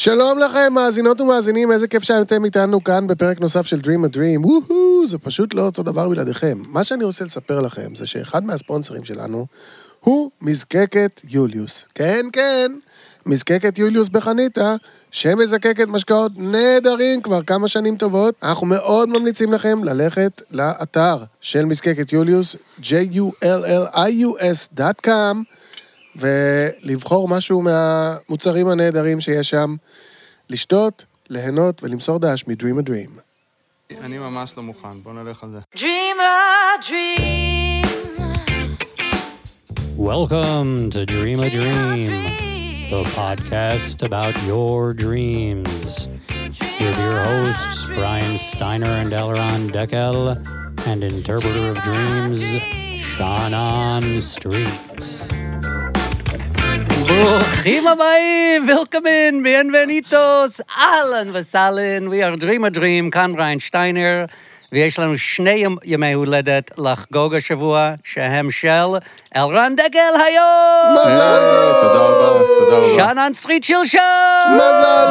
שלום לכם, מאזינות ומאזינים, איזה כיף שאתם איתנו כאן בפרק נוסף של Dream a Dream. וואו, זה פשוט לא אותו דבר בלעדיכם. מה שאני רוצה לספר לכם זה שאחד מהספונסרים שלנו הוא מזקקת יוליוס. כן, כן, מזקקת יוליוס בחניתה, שמזקקת משקאות נהדרים כבר כמה שנים טובות. אנחנו מאוד ממליצים לכם ללכת לאתר של מזקקת יוליוס, jullius.com, ולבחור משהו מהמוצרים הנהדרים שיש שם, לשתות, ליהנות ולמסור דש מ-Dream a Dream. אני ממש לא מוכן, בוא נלך על זה. Dream a dream. Welcome to Dream a Dream the podcast about your dreams. With your hosts, Brian Steiner and Elron Deckel, and interpreter of dreams, Shannon Street. ברוכים הבאים, welcome in, bienvenidos, אהלן וסהלן, we are dream a dream, כאן ריין שטיינר, ויש לנו שני ימ- ימי הולדת לחגוג השבוע, שהם של אלרן דגל היום! היי, תודה רבה, תודה רבה. שאנן סטריט שלשום! מזל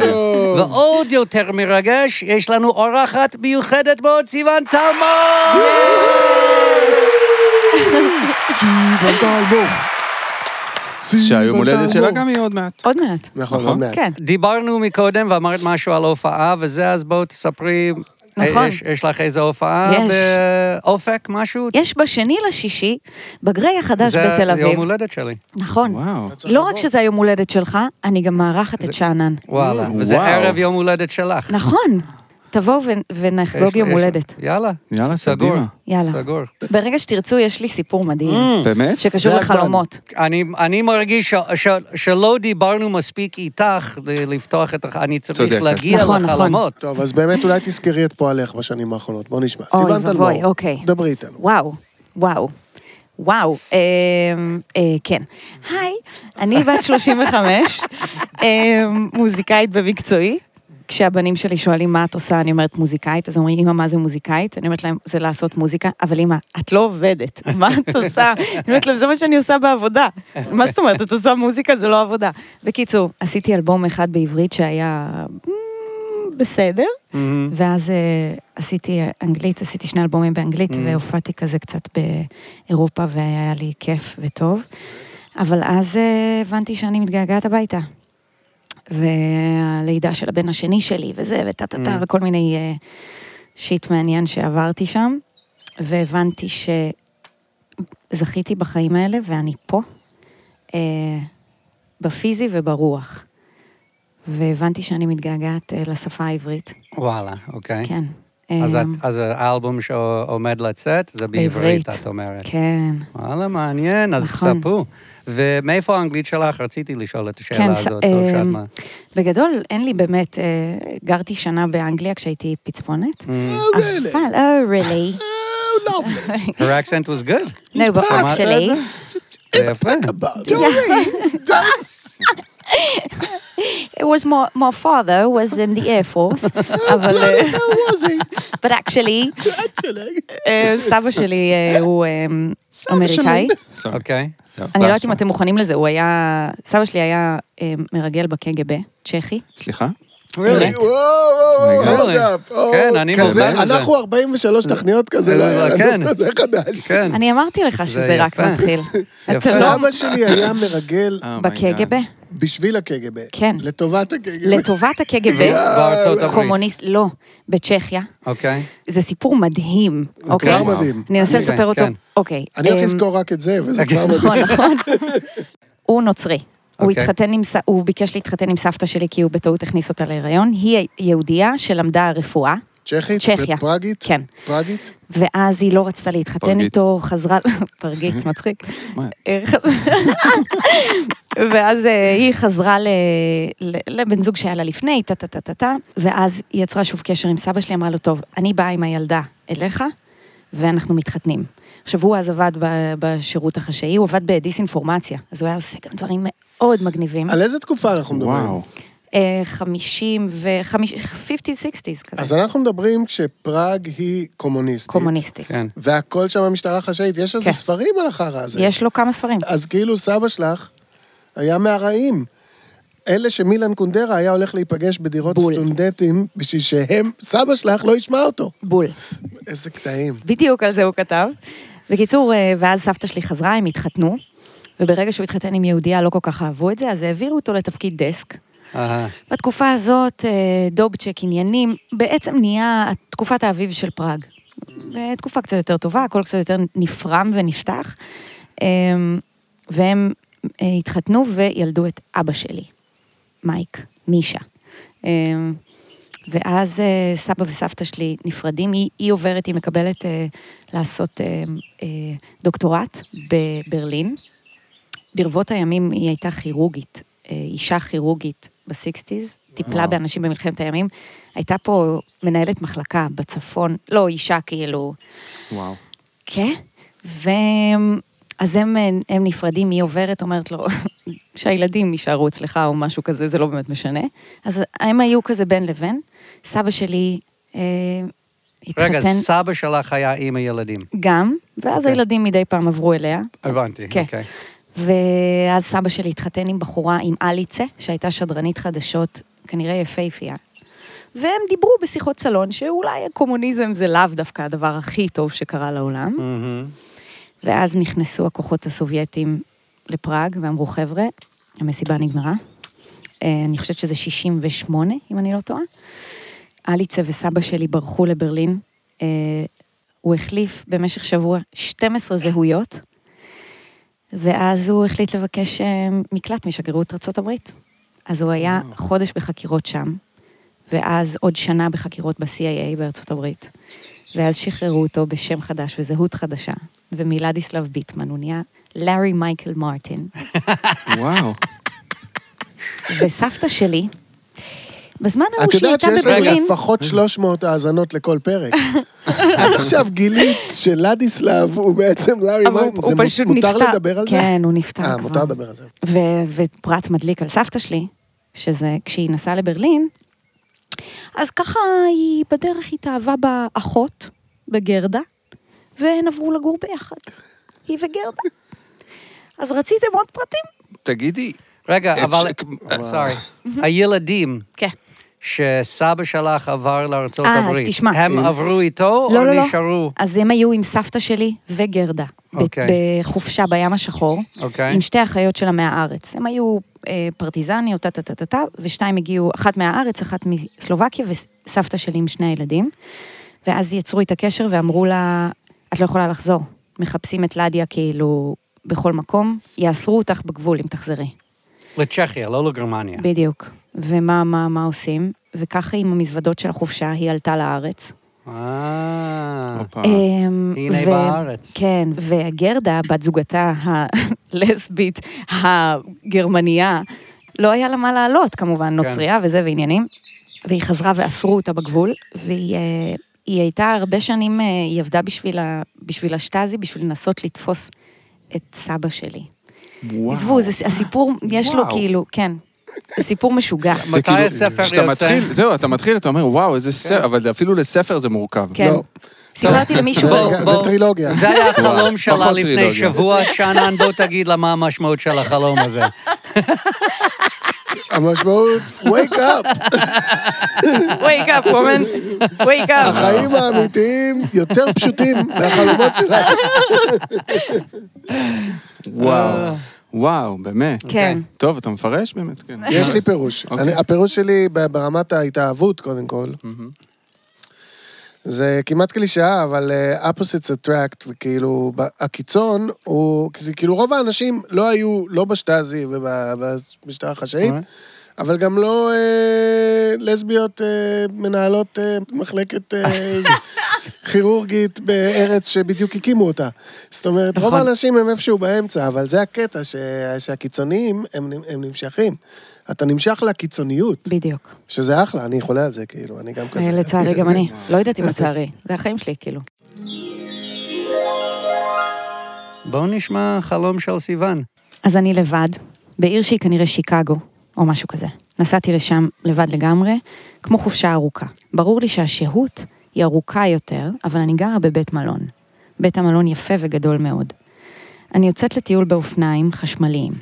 טוב! ועוד יותר מרגש, יש לנו אורחת מיוחדת מאוד, סיוון טלמון! סיוון טלמון. שהיום הולדת שלה גם יהיה עוד מעט. עוד מעט. נכון, עוד מעט. כן. דיברנו מקודם ואמרת משהו על הופעה וזה, אז בואו תספרי. נכון. יש, יש לך איזה הופעה יש. באופק, משהו? יש בשני לשישי, בגריי החדש בתל זה יום אביב. הולדת שלי. נכון. וואו. לא. רק שזה היום הולדת שלך, אני גם מארחת את שאנן. וואלה. Mm, וזה וואו. ערב יום הולדת שלך. נכון. תבואו ונחגוג יום הולדת. יאללה. יאללה, סגור. יאללה. סגור. ברגע שתרצו, יש לי סיפור מדהים, Mm. באמת? שקשור. לחלומות. אני, אני מרגיש ש, ש, שלא דיברנו מספיק איתך לפתוח את... אני צריך. להגיע נכון, נכון. לחלומות. טוב, אז באמת אולי תזכרי את פועלך בשנים האחרונות. בוא נשמע. סיוון טלמון, אוקיי. דברי איתנו. וואו, וואו. וואו, אה, אה, כן. היי, אני בת 35, אה, מוזיקאית במקצועי. כשהבנים שלי שואלים מה את עושה, אני אומרת מוזיקאית, אז אומרים, אמא, מה זה מוזיקאית? אני אומרת להם, זה לעשות מוזיקה, אבל אמא, את לא עובדת, מה את עושה? אני אומרת להם, זה מה שאני עושה בעבודה. מה זאת אומרת, את עושה מוזיקה, זה לא עבודה. בקיצור, עשיתי אלבום אחד בעברית שהיה mm, בסדר. ואז אה, עשיתי אה, אנגלית, עשיתי שני אלבומים באנגלית. והופעתי כזה קצת באירופה, והיה לי כיף וטוב. אבל אז אה, הבנתי שאני מתגעגעת הביתה. והלידה של הבן השני שלי, וזה, וטה-טה-טה, Mm. וכל מיני אה, שיט מעניין שעברתי שם, והבנתי שזכיתי בחיים האלה, ואני פה, אה, בפיזי וברוח. והבנתי שאני מתגעגעת אה, לשפה העברית. וואלה, אוקיי. כן. אז, את, אז האלבום שעומד לצאת, זה בעברית, בעברית. את אומרת. כן. וואלה, מעניין, אז נכון. תספרו. ומאיפה האנגלית שלך? רציתי לשאול את השאלה כן, הזאת. טוב שאת אמ, מה... בגדול, אין לי באמת, אה, גרתי שנה באנגליה כשהייתי פצפונת. Mm. Oh, really? אבל, oh, really? Her accent was good. No, but actually, זה? זה יפה. It was my, my father was in the air force, אה, How was he? but actually, Actually. אה, סבא שלי אה, הוא אה, אמריקאי. אוקיי. אני לא יודעת אם אתם מוכנים לזה, הוא היה, סבא שלי היה אה, מרגל בקג"ב, צ'כי. סליחה? וואו, וואו, Really? וואו. כן, או, אני מאמין לזה. אנחנו 43 תכניות כזה, לא היה כן. לנו, זה חדש. אני אמרתי לך שזה רק. מתחיל. לא- סבא שלי היה מרגל Oh בקג"ב. בשביל הקג"ב. כן. לטובת הקג"ב. לטובת הקג"ב, בארצות הברית. קומוניסט, לא, בצ'כיה. אוקיי. זה סיפור מדהים, זה אוקיי? כבר מדהים. אני אנסה אני- לספר אותו. כן. אוקיי. אני הולך אמ, לזכור רק את זה, וזה כבר מדהים. נכון, נכון. הוא נוצרי. הוא אוקיי. התחתן עם, הוא ביקש להתחתן עם סבתא שלי כי הוא בטעות הכניס אותה להיריון. היא יהודייה שלמדה רפואה, צ'כית? צ'כיה. פראגית? כן. פראגית? ואז היא לא רצתה להתחתן פרגית. איתו, חזרה, פרגית, מצחיק. מה? אה, ואז אה, היא חזרה ל- ל- לבן זוג שהיה לה לפני, טה טה טה טה טה, ואז היא יצרה שוב קשר עם סבא שלי, אמרה לו, טוב, אני באה עם הילדה אליך, ואנחנו מתחתנים. עכשיו, הוא אז עבד ב- בשירות החשאי, הוא עבד בדיסאינפורמציה, אז הוא היה עושה גם דברים מאוד מגניבים. על איזה תקופה אנחנו מדברים? וואו. אה, 50 ו... 50-60's כזה. אז אנחנו מדברים כשפראג היא קומוניסטית. קומוניסטית. כן. והכל שם המשטרה חשאית. יש איזה כן. ספרים על החרא הזה. יש לו כמה ספרים. אז כאילו סבא שלך היה מהרעים. אלה שמילן קונדרה היה הולך להיפגש בדירות בול. סטודנטים בשביל שהם, סבא שלך לא ישמע אותו. בול. איזה קטעים. בדיוק על זה הוא כתב. בקיצור, אה, ואז סבתא שלי חזרה, הם התחתנו, וברגע שהוא התחתן עם יהודייה לא כל כך אהבו את זה, אז העבירו אותו לתפקיד דסק. בתקופה הזאת, אה, דובצ'ק, עניינים, בעצם נהיה תקופת האביב של פראג. אה, תקופה קצת יותר טובה, הכל קצת יותר נפרם ונפתח. אה, והם אה, התחתנו וילדו את אבא שלי, מייק, מישה. אה, ואז סבא וסבתא שלי נפרדים, היא, היא עוברת, היא מקבלת לעשות דוקטורט בברלין. ברבות הימים היא הייתה כירורגית, אה, אישה כירורגית בסיקסטיז, טיפלה באנשים במלחמת הימים. הייתה פה מנהלת מחלקה בצפון, לא, אישה כאילו, וואו. כן, ו... אז הם, הם נפרדים, היא עוברת, אומרת לו, שהילדים יישארו אצלך או משהו כזה, זה לא באמת משנה. אז הם היו כזה בין לבין. סבא שלי אה, התחתן רגע, סבא שלך היה עם הילדים. גם, ואז אוקיי. הילדים מדי פעם עברו אליה. הבנתי, כן. אוקיי. ואז סבא שלי התחתן עם בחורה, עם אליצה, שהייתה שדרנית חדשות, כנראה יפהפייה. והם דיברו בשיחות סלון שאולי הקומוניזם זה לאו דווקא הדבר הכי טוב שקרה לעולם. מהמם. ואז נכנסו הכוחות הסובייטים לפראג ואמרו, חבר'ה, המסיבה נגמרה. אה, אני חושבת שזה 68, אם אני לא טועה. אליצה וסבא שלי ברחו לברלין. אה, הוא החליף במשך שבוע 12 זהויות, ואז הוא החליט לבקש אה, מקלט משגרירות ארה"ב. אז הוא היה חודש בחקירות שם, ואז עוד שנה בחקירות ב-CIA בארצות הברית. ואז שחררו אותו בשם חדש וזהות חדשה, ומילדיסלב ביטמן, הוא נהיה לארי מייקל מרטין. וואו. וסבתא שלי, בזמן ההוא את שהיא יודעת הייתה שיש לנו בברלין, לפחות 300 האזנות לכל פרק. את עכשיו גילית שלדיסלב הוא בעצם לארי הוא זה פשוט נפטר. מותר לדבר על זה? כן, הוא נפטר אה, כבר. מותר לדבר על זה. ו- ופרט מדליק על סבתא שלי, שזה כשהיא נסעה לברלין, אז ככה היא בדרך התאהבה באחות, בגרדה, והן עברו לגור ביחד, היא וגרדה. אז רציתם עוד פרטים? תגידי, רגע, אבל... סורי. הילדים כן. שסבא שלך עבר לארצות אה, אז הברית, תשמע. הם עברו איתו לא, או לא, לא. נשארו? אז הם היו עם סבתא שלי וגרדה, אוקיי. בחופשה בים השחור, אוקיי. עם שתי אחיות שלה מהארץ. הם היו אה, פרטיזניות, טה-טה-טה-טה, ושתיים הגיעו, אחת מהארץ, אחת מסלובקיה, וסבתא שלי עם שני הילדים. ואז יצרו איתה קשר ואמרו לה, את לא יכולה לחזור. מחפשים את לדיה כאילו בכל מקום, יאסרו אותך בגבול אם תחזרי. לצ'כיה, לא לגרמניה. בדיוק. ומה מה, מה עושים? וככה עם המזוודות של החופשה, היא עלתה לארץ. אה, הופה. אמ, הנה בארץ. כן, וגרדה, בת זוגתה הלסבית, הגרמניה, לא היה לה מה לעלות, כמובן, כן. נוצרייה וזה ועניינים. והיא חזרה ואסרו אותה בגבול, והיא אה, היא הייתה הרבה שנים, אה, היא עבדה בשביל, ה, בשביל השטאזי, בשביל לנסות לתפוס את סבא שלי. וואו. עזבו, זה הסיפור, יש לו וואו. כאילו, כן, סיפור משוגע. זה מתי כאילו, הספר כשאתה יוצא? מתחיל, זהו, אתה מתחיל, אתה אומר, וואו, איזה ספר, אבל זה אפילו לספר זה מורכב. כן. לא. סיפרתי למישהו, זה- בוא, זה בוא. טרילוגיה. זה היה החלום שלה פחות לפני טרילוגיה. שבוע, שאנן, בוא תגיד לה מה המשמעות של החלום הזה. המשמעות, wake up, wake up, woman, wake up. החיים האמיתיים יותר פשוטים מהחלומות שלך. וואו, וואו, באמת. כן. טוב, אתה מפרש באמת? כן. יש לי פירוש. אוקיי. אני- הפירוש שלי ברמת ההתאהבות, קודם כל. זה כמעט קלישאה, אבל אה, opposites attract, וכאילו, ב- הקיצון הוא, כאילו רוב האנשים לא היו, לא בשטאזי ובמשטרה החשאית, אוקיי. אבל גם לא אה, לסביות אה, מנהלות אה, מחלקת אה, כירורגית בארץ שבדיוק הקימו אותה. זאת אומרת, רוב נכון. האנשים הם איפשהו באמצע, אבל זה הקטע, ש, שהקיצוניים הם, הם נמשכים. אתה נמשך לקיצוניות, בדיוק. שזה אחלה, אני חולה על זה, כאילו, אני גם כזה. אה, לצערי גם אני. לא יודעת אם לצערי. זה החיים שלי, כאילו. בואו נשמע חלום של סיוון. אז אני לבד, בעיר שהיא כנראה שיקגו, או משהו כזה. נסעתי לשם לבד לגמרי, כמו חופשה ארוכה. ברור לי שהשהות היא ארוכה יותר, אבל אני גרה בבית מלון. בית המלון יפה וגדול מאוד. אני יוצאת לטיול באופניים חשמליים.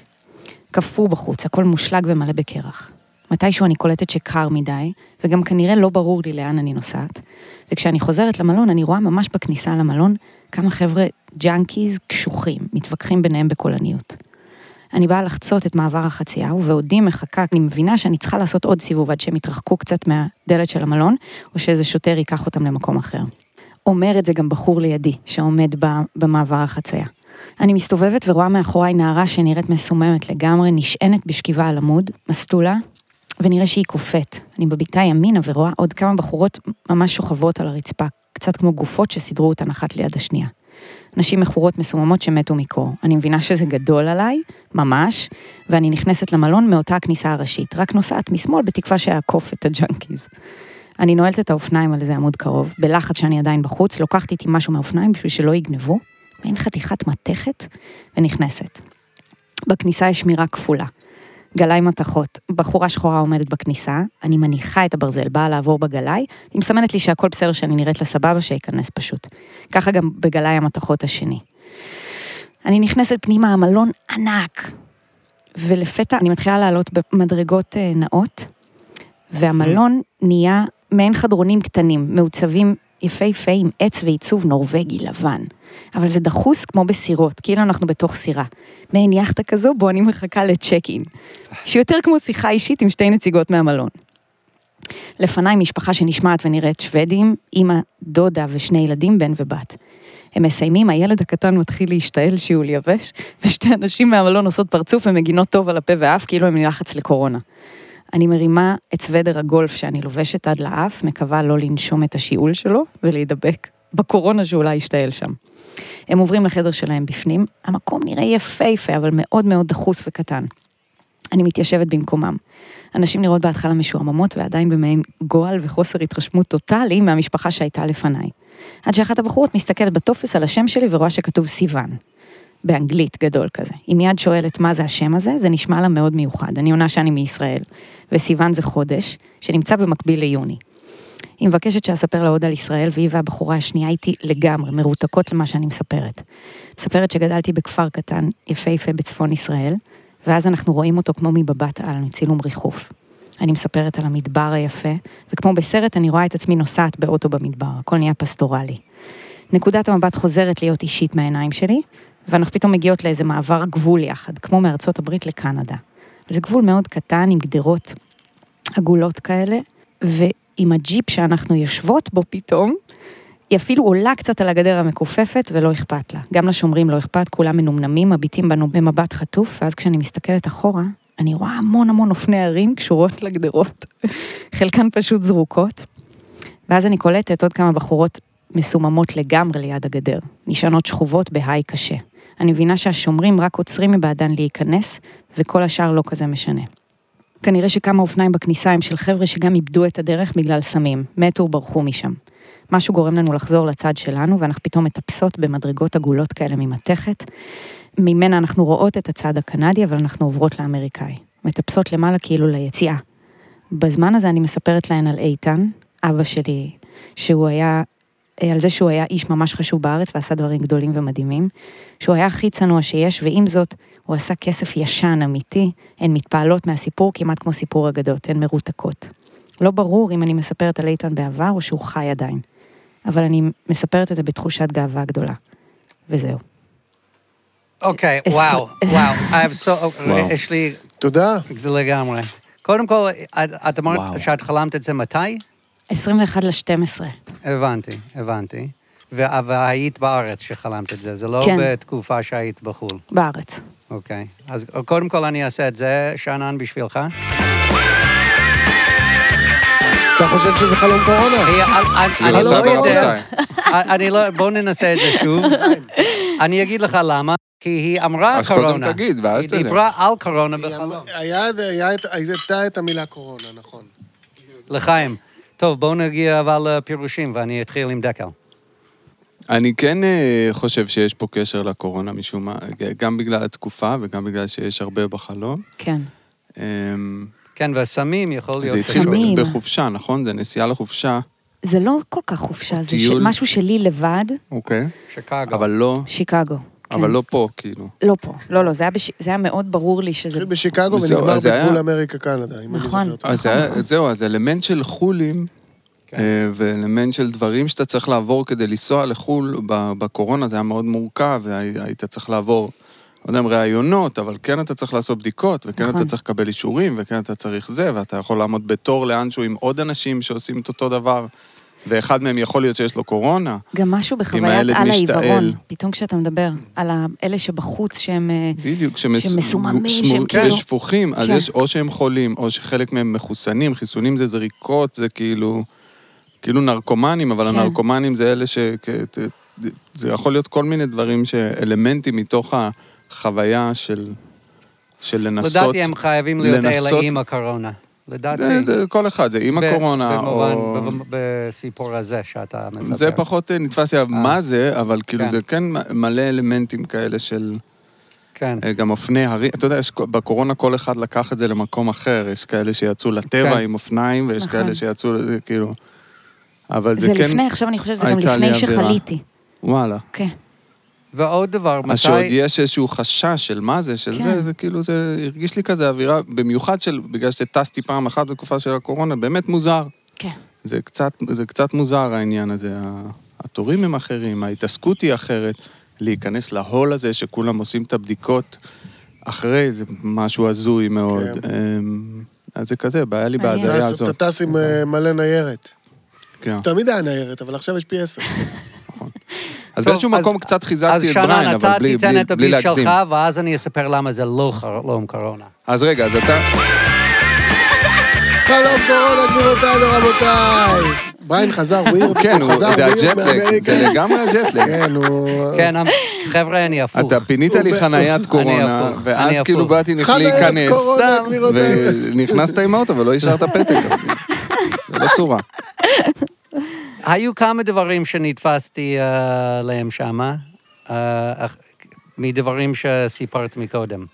קפוא בחוץ, הכל מושלג ומלא בקרח. מתישהו אני קולטת שקר מדי, וגם כנראה לא ברור לי לאן אני נוסעת. וכשאני חוזרת למלון, אני רואה ממש בכניסה למלון כמה חבר'ה junkies קשוחים, מתווכחים ביניהם בקולניות. אני באה לחצות את מעבר החצייה, ובעודי מחכה, אני מבינה שאני צריכה לעשות עוד סיבוב עד שהם יתרחקו קצת מהדלת של המלון, או שאיזה שוטר ייקח אותם למקום אחר. אומר את זה גם בחור לידי, שעומד במעבר החצייה. אני מסתובבת ורואה מאחוריי נערה שנראית מסוממת לגמרי, נשענת בשכיבה על עמוד, מסטולה, ונראה שהיא קופאת. אני בביתה ימינה ורואה עוד כמה בחורות ממש שוכבות על הרצפה, קצת כמו גופות שסידרו אותן אחת ליד השנייה. נשים מכורות מסוממות שמתו מקור. אני מבינה שזה גדול עליי, ממש, ואני נכנסת למלון מאותה הכניסה הראשית, רק נוסעת משמאל בתקווה שאעקוף את הג'אנקיז. אני נועלת את האופניים על איזה עמוד קרוב, בלחץ שאני עדיין בחוץ, לוקחת איתי משהו מהאופניים בשביל שלא יגנבו, מעין חתיכת מתכת, ונכנסת. בכניסה יש שמירה כפולה. גלאי מתכות, בחורה שחורה עומדת בכניסה, אני מניחה את הברזל, באה לעבור בגלאי, היא מסמנת לי שהכל בסדר, שאני נראית לה סבבה, שייכנס פשוט. ככה גם בגלאי המתכות השני. אני נכנסת פנימה, המלון ענק, ולפתע אני מתחילה לעלות במדרגות אה, נאות, והמלון נהיה מעין חדרונים קטנים, מעוצבים יפהפה עם עץ ועיצוב נורבגי לבן. אבל זה דחוס כמו בסירות, כאילו אנחנו בתוך סירה. מעין יאכטה כזו, בו אני מחכה לצ'ק אין. שיותר כמו שיחה אישית עם שתי נציגות מהמלון. לפניי משפחה שנשמעת ונראית שוודים, אימא, דודה ושני ילדים, בן ובת. הם מסיימים, הילד הקטן מתחיל להשתעל שיעול יבש, ושתי הנשים מהמלון עושות פרצוף ומגינות טוב על הפה והאף, כאילו הם מלחץ לקורונה. אני מרימה את סוודר הגולף שאני לובשת עד לאף, מקווה לא לנשום את השיעול שלו ולהידבק בקורונה שאולי ישתעל שם. הם עוברים לחדר שלהם בפנים, המקום נראה יפהפה, אבל מאוד מאוד דחוס וקטן. אני מתיישבת במקומם. הנשים נראות בהתחלה משועממות ועדיין במעין גועל וחוסר התרשמות טוטאלי מהמשפחה שהייתה לפניי. עד שאחת הבחורות מסתכלת בטופס על השם שלי ורואה שכתוב סיוון. באנגלית גדול כזה. היא מיד שואלת מה זה השם הזה, זה נשמע לה מאוד מיוחד. אני עונה שאני מישראל, וסיוון זה חודש, שנמצא במקביל ליוני. היא מבקשת שאספר לה עוד על ישראל, והיא והבחורה השנייה איתי לגמרי, מרותקות למה שאני מספרת. מספרת שגדלתי בכפר קטן, יפהפה בצפון ישראל, ואז אנחנו רואים אותו כמו מבבת על, מצילום ריחוף. אני מספרת על המדבר היפה, וכמו בסרט אני רואה את עצמי נוסעת באוטו במדבר, הכל נהיה פסטורלי. נקודת המבט חוזרת להיות אישית מהעיניים שלי, ואנחנו פתאום מגיעות לאיזה מעבר גבול יחד, כמו מארצות הברית לקנדה. זה גבול מאוד קטן עם גדרות עגולות כאלה, ועם הג'יפ שאנחנו יושבות בו פתאום, היא אפילו עולה קצת על הגדר המכופפת ולא אכפת לה. גם לשומרים לא אכפת, כולם מנומנמים, מביטים בנו במבט חטוף, ואז כשאני מסתכלת אחורה, אני רואה המון המון אופני הרים קשורות לגדרות, חלקן פשוט זרוקות. ואז אני קולטת עוד כמה בחורות מסוממות לגמרי ליד הגדר, נשענות שכובות בהיי קשה. אני מבינה שהשומרים רק עוצרים מבעדן להיכנס, וכל השאר לא כזה משנה. כנראה שכמה אופניים בכניסה הם של חבר'ה שגם איבדו את הדרך בגלל סמים, מתו וברחו משם. משהו גורם לנו לחזור לצד שלנו, ואנחנו פתאום מטפסות במדרגות עגולות כאלה ממתכת. ממנה אנחנו רואות את הצד הקנדי, אבל אנחנו עוברות לאמריקאי. מטפסות למעלה כאילו ליציאה. בזמן הזה אני מספרת להן על איתן, אבא שלי, שהוא היה, על זה שהוא היה איש ממש חשוב בארץ ועשה דברים גדולים ומדהימים, שהוא היה הכי צנוע שיש, ועם זאת, הוא עשה כסף ישן, אמיתי, הן מתפעלות מהסיפור כמעט כמו סיפור אגדות, הן מרותקות. לא ברור אם אני מספרת על איתן בעבר או שהוא חי עדיין, אבל אני מספרת את זה בתחושת גאווה גדולה. וזהו. אוקיי, וואו, וואו, I have so- וואו. יש לי תודה. זה לגמרי. קודם כל, את- אמרת. שאת חלמת את זה מתי? 21 ל-12. הבנתי, הבנתי. ו- והיית בארץ שחלמת את זה, זה לא כן. בתקופה שהיית בחו"ל. בארץ. אוקיי. אז קודם כל אני אעשה את זה, שאנן בשבילך. אתה חושב שזה חלום קורונה? היא- אני- לא קורונה. יודע, אני לא, בואו ננסה את זה שוב. אני אגיד לך למה, כי היא אמרה אז קודם קורונה. תגיד, ואז היא תלך. דיברה על קורונה היא בחלום. אמ- את- הייתה את המילה קורונה, נכון. לחיים. טוב, בואו נגיע אבל לפירושים, ואני אתחיל עם דקל. אני כן אה, חושב שיש פה קשר לקורונה משום מה, גם בגלל התקופה וגם בגלל שיש הרבה בחלום. כן. אמ, כן, והסמים יכול זה להיות התחיל קשור. סמים. בחופשה, נכון? זה נסיעה לחופשה. זה לא כל כך חופשה, זה ש... משהו שלי לבד, אוקיי. שיקגו. אבל לא... שיקגו. אבל לא פה, כאילו. לא פה. לא, לא, זה היה בש- זה היה מאוד ברור לי שזה... התחיל בשיקגו וזהו, ונגמר אז זה בגבול היה- אמריקה-קנדה, אם אני נכון. זוכר טוב. אז זה היה- זהו, אז אלמנט של חולים, אה, ואלמנט של דברים שאתה צריך לעבור כדי לנסוע לחו"ל, בקורונה זה היה מאוד מורכב, והיית צריך לעבור, לא יודע אם ראיונות, אבל כן אתה צריך לעשות בדיקות, וכן נכון. אתה צריך לקבל אישורים, וכן אתה צריך זה, ואתה יכול לעמוד בתור לאנשהו עם עוד אנשים שעושים את אותו דבר, ואחד מהם יכול להיות שיש לו קורונה. גם משהו בחוויית על. העיוורון. פתאום כשאתה מדבר על אלה שבחוץ שהם... אה, בדיוק, שמס- שמסוממים, שהם כאילו- ושפוכים, אז כן. יש או שהם חולים, או שחלק מהם מחוסנים, חיסונים זה זריקות, זה כאילו, כאילו נרקומנים, אבל כן. הנרקומנים זה אלה ש... זה יכול להיות כל מיני דברים, שאלמנטים מתוך החוויה של, של לנסות... לדעתי הם חייבים להיות אלה עם הקורונה. לדעתי. זה, זה, כל אחד, זה עם ב- הקורונה, במובן- או... בסיפור הזה שאתה מספר. זה פחות אה, נתפס לי עליו מה זה, אבל כאילו כן. זה כן מלא אלמנטים כאלה של... כן. אה, גם אופני הרים, אתה יודע, יש, בקורונה כל אחד לקח את זה למקום אחר, יש כאלה שיצאו לטבע כן. עם אופניים, ויש נכון. כאלה שיצאו, לזה, כאילו... אבל זה, זה כן... לפני, עכשיו אני חושבת שזה גם לפני. שחליתי. וואלה. כן. ועוד דבר, מתי... אז שעוד יש איזשהו חשש של מה זה, של כן. זה, זה כאילו, זה הרגיש לי כזה אווירה, במיוחד של, בגלל שטסתי פעם אחת בתקופה של הקורונה, באמת מוזר. כן. זה קצת, זה קצת מוזר העניין הזה. התורים הם אחרים, ההתעסקות היא אחרת. להיכנס להול הזה שכולם עושים את הבדיקות אחרי, זה משהו הזוי מאוד. כן. אמ, אז זה כזה, בעיה לי. בהזיה הזאת. אתה טס עם מלא ניירת. כן. תמיד היה ניירת, אבל עכשיו יש פי עשר. אז באיזשהו אז- מקום קצת אז חיזקתי את בריין, אתה אבל בלי- תיתן בלי את בלי הביס להגזים. שלך, ואז אני אספר למה זה לא חר- לא קורונה. אז רגע, אז אתה... חלום קורונה, גבירותיי ורבותיי. בריין חזר ווירד, כן, הוא חזר זה ווירד הג'טלג, מאמריקה. זה לגמרי הג'טלג. כן, הוא... כן, אמ- חבר'ה, אני הפוך. אתה פינית לי חניית קורונה, ואז כאילו. באתי להיכנס. ונכנסת עם האוטו ולא השארת פתק אפילו. זה לא צורה. היו כמה דברים שנתפסתי אה, להם שמה, אח- מדברים שסיפרת מקודם.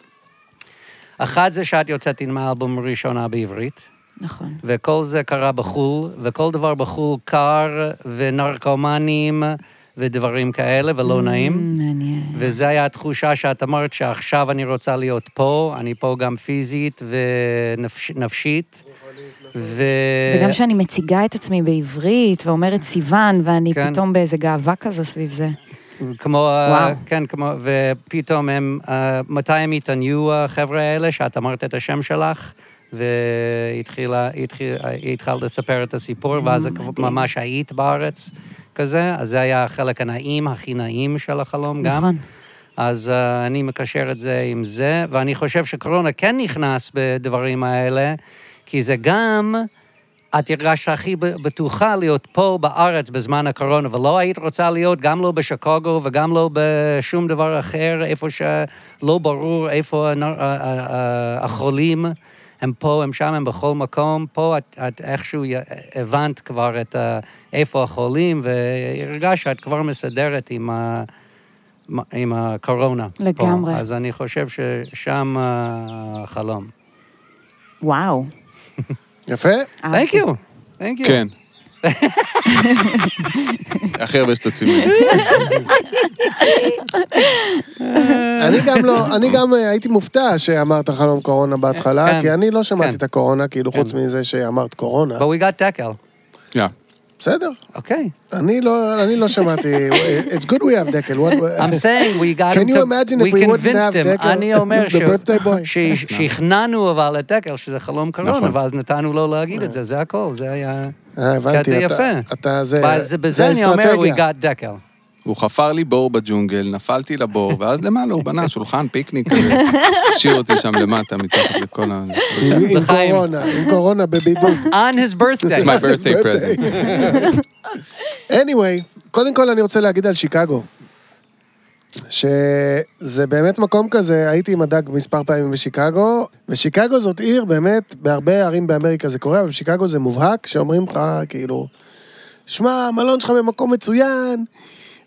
אחד זה שאת יוצאת עם האלבום הראשונה בעברית, נכון. וכל זה קרה בחו"ל, וכל דבר בחו"ל קר, ונרקומנים, ודברים כאלה, ולא נעים. מעניין. וזו הייתה התחושה שאת אמרת שעכשיו אני רוצה להיות פה, אני פה גם פיזית ונפשית. ו... וגם שאני מציגה את עצמי בעברית, ואומרת סיוון, ואני כן. פתאום באיזה גאווה כזו סביב זה. כמו, וואו. uh, כן, כמו, ופתאום הם, uh, מתי הם התעניינו, החבר'ה האלה, שאת אמרת את השם שלך, והתחילה, התחיל, התחלת לספר את הסיפור, ואז מדהים. ממש היית בארץ כזה, אז זה היה החלק הנעים, הכי נעים של החלום גם. נכון. אז uh, אני מקשר את זה עם זה, ואני חושב שקורונה כן נכנס בדברים האלה, כי זה גם, את הרגשת הכי בטוחה להיות פה בארץ בזמן הקורונה, ולא היית רוצה להיות גם לא בשיקגו וגם לא בשום דבר אחר, איפה שלא ברור איפה החולים. הם פה, הם שם, הם בכל מקום. פה את, את איכשהו הבנת כבר את איפה החולים, והרגשת שאת כבר מסדרת עם ה... עם הקורונה. פה. לגמרי. אז אני חושב ששם החלום. וואו. יפה. Thank you. Thank you. כן. הכי הרבה ממני. אני גם לא, אני גם אה, הייתי מופתע שאמרת חלום קורונה בהתחלה, כן. כי אני לא שמעתי כן. את הקורונה, כאילו חוץ כן. מזה שאמרת קורונה. But we got. Yeah. בסדר, אוקיי. אני לא, אני לא שמעתי. It's good we have דקל. what- I'm saying we got Can you imagine if we wouldn't have. דקל, אני אומר the ש- birthday boy? ש- שכנענו אבל את דקל שזה חלום קורונה, נכון. ואז נתנו לו להגיד את זה, זה הכל, זה היה... אה, הבנתי, קטע יפה. אתה, זה בזה אני אומר, we got דקל. הוא חפר לי בור בג'ונגל, נפלתי לבור, ואז למעלה הוא בנה שולחן פיקניק כזה. השאיר אותי שם למטה, מתחת לכל ה... עם-. קורונה, עם קורונה בבידוד. On his birthday. It's my birthday present. anyway, קודם כל אני רוצה להגיד על שיקגו. שזה באמת מקום כזה, הייתי עם הדג מספר פעמים בשיקגו, ושיקגו זאת עיר באמת, בהרבה ערים באמריקה זה קורה, אבל בשיקגו זה מובהק, שאומרים לך, כאילו, שמע, המלון שלך במקום מצוין,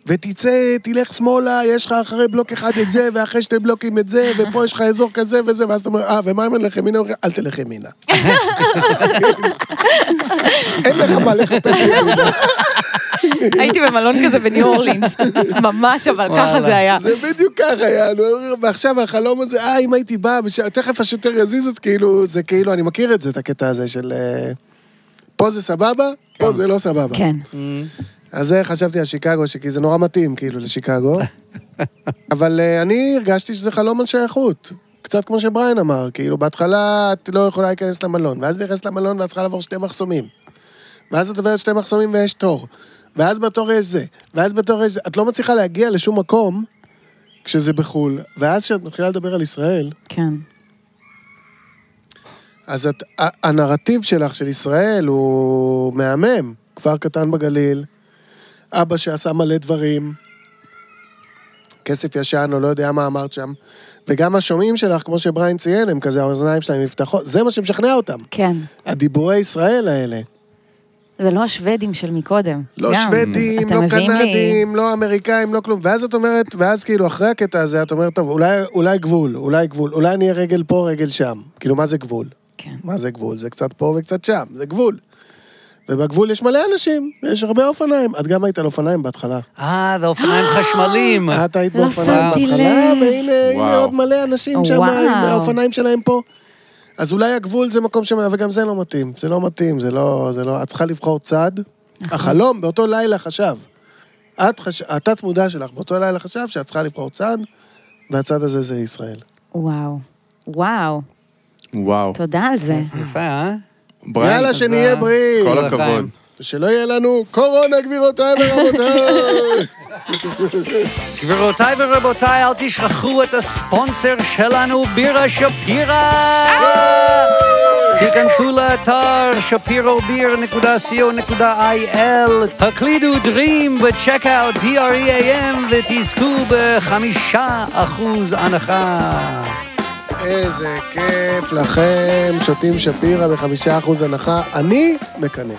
ותצא, תלך שמאלה, יש לך אחרי בלוק אחד את זה, ואחרי שתי בלוקים את זה, ופה יש לך אזור כזה וזה, ואז אתה אומר, אה, ומה אם אני אלך ימינה? אל תלך ימינה. אין לך מה לחפש ימינה. הייתי במלון כזה בניו אורלינס. ממש, אבל ככה. זה היה. זה בדיוק ככה, יענו, ועכשיו החלום הזה, אה, אם הייתי בא. תכף השוטר יזיז את כאילו, זה כאילו, אני מכיר את זה, את הקטע הזה של... אה, פה זה סבבה, פה זה לא סבבה. כן. אז זה חשבתי על שיקגו, כי זה נורא מתאים, כאילו, לשיקגו. אבל אה, אני הרגשתי שזה חלום על שייכות. קצת כמו שבריין אמר, כאילו, בהתחלה את לא יכולה להיכנס למלון, ואז נכנסת למלון ואת צריכה לעבור שתי מחסומים. ואז את עוברת שתי מחסומים ויש תור. ואז בתור יש זה, ואז בתור יש זה. את לא מצליחה להגיע לשום מקום כשזה בחו"ל, ואז כשאת מתחילה לדבר על ישראל, כן. אז את, ה- הנרטיב שלך, של ישראל, הוא מהמם. כפר קטן בגליל, אבא שעשה מלא דברים, כסף ישן, או לא יודע מה אמרת שם, וגם השומעים שלך, כמו שבריין ציין, הם כזה, האוזניים שלהם נפתחות, זה מה שמשכנע אותם. כן. הדיבורי ישראל האלה. ולא השוודים של מקודם. לא גם. שוודים, לא מביאים לי- קנדים, לא אמריקאים, לא כלום. ואז את אומרת, ואז כאילו, אחרי הקטע הזה, את אומרת, טוב, אולי, אולי גבול, אולי גבול, אולי אני אהיה רגל פה, רגל שם. כאילו, מה זה גבול? כן. מה זה גבול? זה קצת פה וקצת שם, זה גבול. ובגבול יש מלא אנשים, יש הרבה אופניים. את גם היית על אופניים בהתחלה. אה, זה אופניים חשמליים. את היית לא באופניים שמתי בהתחלה, לב. והנה הנה וואו. עוד מלא אנשים שם, וואו. עם האופניים שלהם פה. אז אולי הגבול זה מקום ש... וגם זה לא מתאים. זה לא מתאים, זה לא... זה לא... את צריכה לבחור צד. נכון. החלום באותו לילה חשב. את חש... התת מודע שלך באותו לילה חשב שאת צריכה לבחור צד, והצד הזה זה ישראל. וואו. וואו. וואו. תודה על זה. יפה, אה? בריין, יאללה, שנהיה בריאים. כל. הכבוד. שלא יהיה לנו קורונה, גבירותיי ורבותיי. גבירותיי ורבותיי, אל תשכחו את הספונסר שלנו, בירה שפירא! תיכנסו לאתר שפירוביר.co.il, הקלידו Dream בצ'קאוט D-R-E-A-M ותזכו בחמישה אחוז הנחה. איזה כיף לכם, שותים שפירא בחמישה אחוז הנחה. אני מקנא.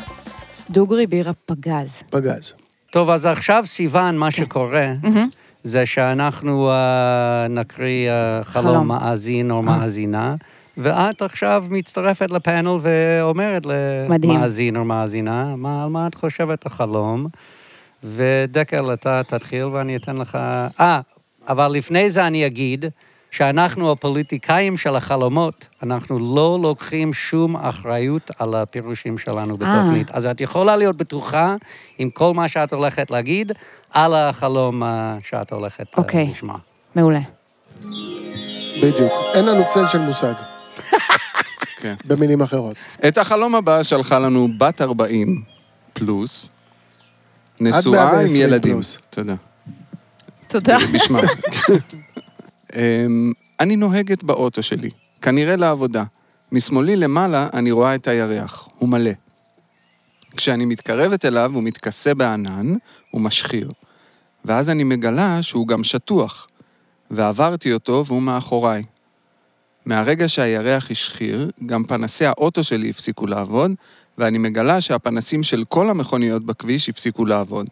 דוגרי בירה פגז. פגז. טוב, אז עכשיו סיוון, מה שקורה, זה שאנחנו אה, נקריא אה, חלום חלום. מאזין או מאזינה, ואת עכשיו מצטרפת לפאנל ואומרת. למאזין או מאזינה, מה, על מה את חושבת החלום, ודקל, אתה תתחיל ואני אתן לך... אה, אבל לפני זה אני אגיד שאנחנו הפוליטיקאים של החלומות, אנחנו לא לוקחים שום אחריות על הפירושים שלנו בתוכנית. אז את יכולה להיות בטוחה עם כל מה שאת הולכת להגיד על החלום אה, שאת הולכת אה, אוקיי. לשמוע. מעולה. בדיוק. אין לנו צל של מושג, כן. במילים אחרות. את החלום הבא שלחה לנו בת 40 פלוס, נשואה עם 120 ילדים. פלוס. תודה. תודה. בשמה. אמ, אני נוהגת באוטו שלי, כנראה לעבודה. משמאלי למעלה אני רואה את הירח, הוא מלא. כשאני מתקרבת אליו הוא מתכסה בענן, הוא משחיר. ואז אני מגלה שהוא גם שטוח, ועברתי אותו והוא מאחוריי. מהרגע שהירח השחיר, גם פנסי האוטו שלי הפסיקו לעבוד, ואני מגלה שהפנסים של כל המכוניות בכביש הפסיקו לעבוד.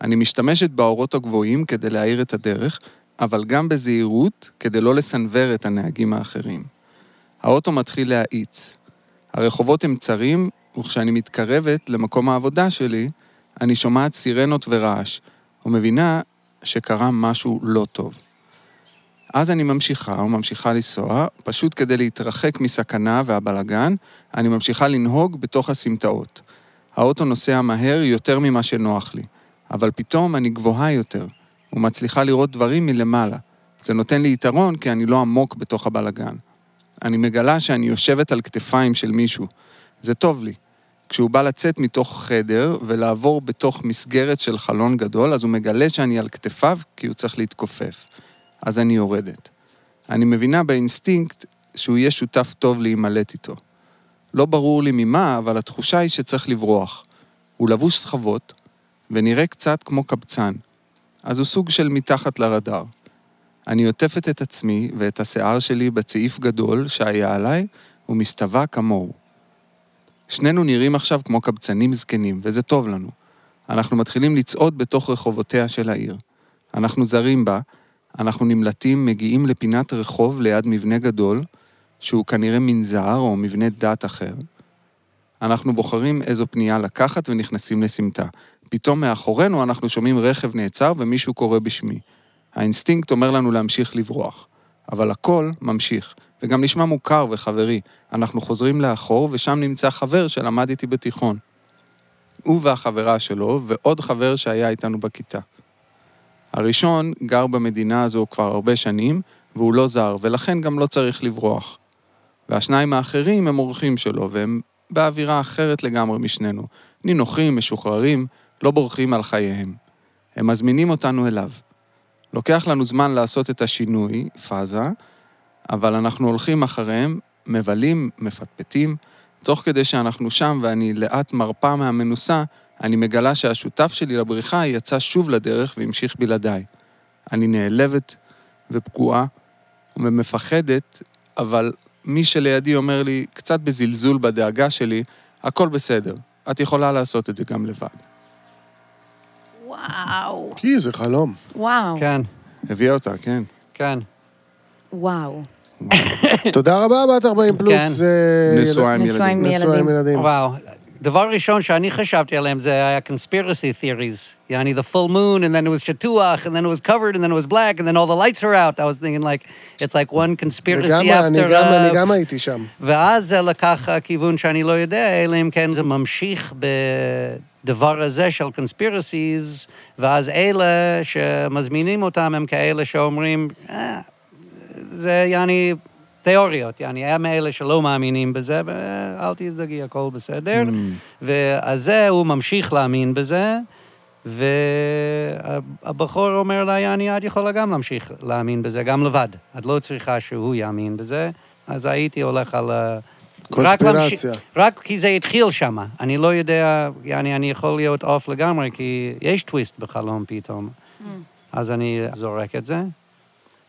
אני משתמשת באורות הגבוהים כדי להאיר את הדרך, אבל גם בזהירות כדי לא לסנוור את הנהגים האחרים. האוטו מתחיל להאיץ. הרחובות הם צרים, וכשאני מתקרבת למקום העבודה שלי, אני שומעת סירנות ורעש, ומבינה שקרה משהו לא טוב. אז אני ממשיכה וממשיכה לנסוע, פשוט כדי להתרחק מסכנה והבלגן, אני ממשיכה לנהוג בתוך הסמטאות. האוטו נוסע מהר יותר ממה שנוח לי, אבל פתאום אני גבוהה יותר, ומצליחה לראות דברים מלמעלה. זה נותן לי יתרון כי אני לא עמוק בתוך הבלגן. אני מגלה שאני יושבת על כתפיים של מישהו. זה טוב לי. כשהוא בא לצאת מתוך חדר ולעבור בתוך מסגרת של חלון גדול, אז הוא מגלה שאני על כתפיו כי הוא צריך להתכופף. אז אני יורדת. אני מבינה באינסטינקט שהוא יהיה שותף טוב להימלט איתו. לא ברור לי ממה, אבל התחושה היא שצריך לברוח. הוא לבוש סחבות, ונראה קצת כמו קבצן. אז הוא סוג של מתחת לרדאר. אני עוטפת את עצמי ואת השיער שלי בצעיף גדול שהיה עליי, ומסתווה כמוהו. שנינו נראים עכשיו כמו קבצנים זקנים, וזה טוב לנו. אנחנו מתחילים לצעוד בתוך רחובותיה של העיר. אנחנו זרים בה, אנחנו נמלטים, מגיעים לפינת רחוב ליד מבנה גדול, שהוא כנראה מנזר או מבנה דת אחר. אנחנו בוחרים איזו פנייה לקחת ונכנסים לסמטה. פתאום מאחורינו אנחנו שומעים רכב נעצר ומישהו קורא בשמי. האינסטינקט אומר לנו להמשיך לברוח. אבל הכל ממשיך, וגם נשמע מוכר וחברי. אנחנו חוזרים לאחור, ושם נמצא חבר שלמד איתי בתיכון. הוא והחברה שלו, ועוד חבר שהיה איתנו בכיתה. הראשון גר במדינה הזו כבר הרבה שנים, והוא לא זר, ולכן גם לא צריך לברוח. והשניים האחרים הם אורחים שלו, והם באווירה אחרת לגמרי משנינו. נינוחים, משוחררים, לא בורחים על חייהם. הם מזמינים אותנו אליו. לוקח לנו זמן לעשות את השינוי, פאזה, אבל אנחנו הולכים אחריהם, מבלים, מפטפטים, תוך כדי שאנחנו שם ואני לאט מרפה מהמנוסה, אני מגלה שהשותף שלי לבריחה יצא שוב לדרך והמשיך בלעדיי. אני נעלבת ופגועה ומפחדת, אבל מי שלידי אומר לי, קצת בזלזול בדאגה שלי, הכל בסדר, את יכולה לעשות את זה גם לבד. וואו, כי זה חלום. וואו, כן, הביאה אותה, כן. כן. וואו. תודה רבה, בת 40 פלוס. כן. זה נשואה עם ילדים. נשואה עם. ילדים. וואו. דבר ראשון שאני חשבתי עליהם זה היה conspiracy theories. יעני, the full moon, and then it was שטוח, and then it was covered, and then it was black, and then all the lights are out. I was thinking like, it's like one conspiracy אני after... גם- uh, אני גם הייתי שם. ואז זה לקח כיוון שאני לא יודע, אלא אם כן זה ממשיך בדבר הזה של conspiracies, ואז אלה שמזמינים אותם הם כאלה שאומרים, אה, זה יעני תיאוריות, יעני, הם אלה שלא מאמינים בזה, ואל תדאגי, הכל בסדר. ואז זה, הוא ממשיך להאמין בזה, והבחור אומר לה, יעני, את יכולה גם להמשיך להאמין בזה, גם לבד. את לא צריכה שהוא יאמין בזה, אז הייתי הולך על... ה- רק קונספירציה. להמשיך- רק כי זה התחיל שם. אני לא יודע, יעני, אני יכול להיות off לגמרי, כי יש טוויסט בחלום פתאום. אז אני זורק את זה.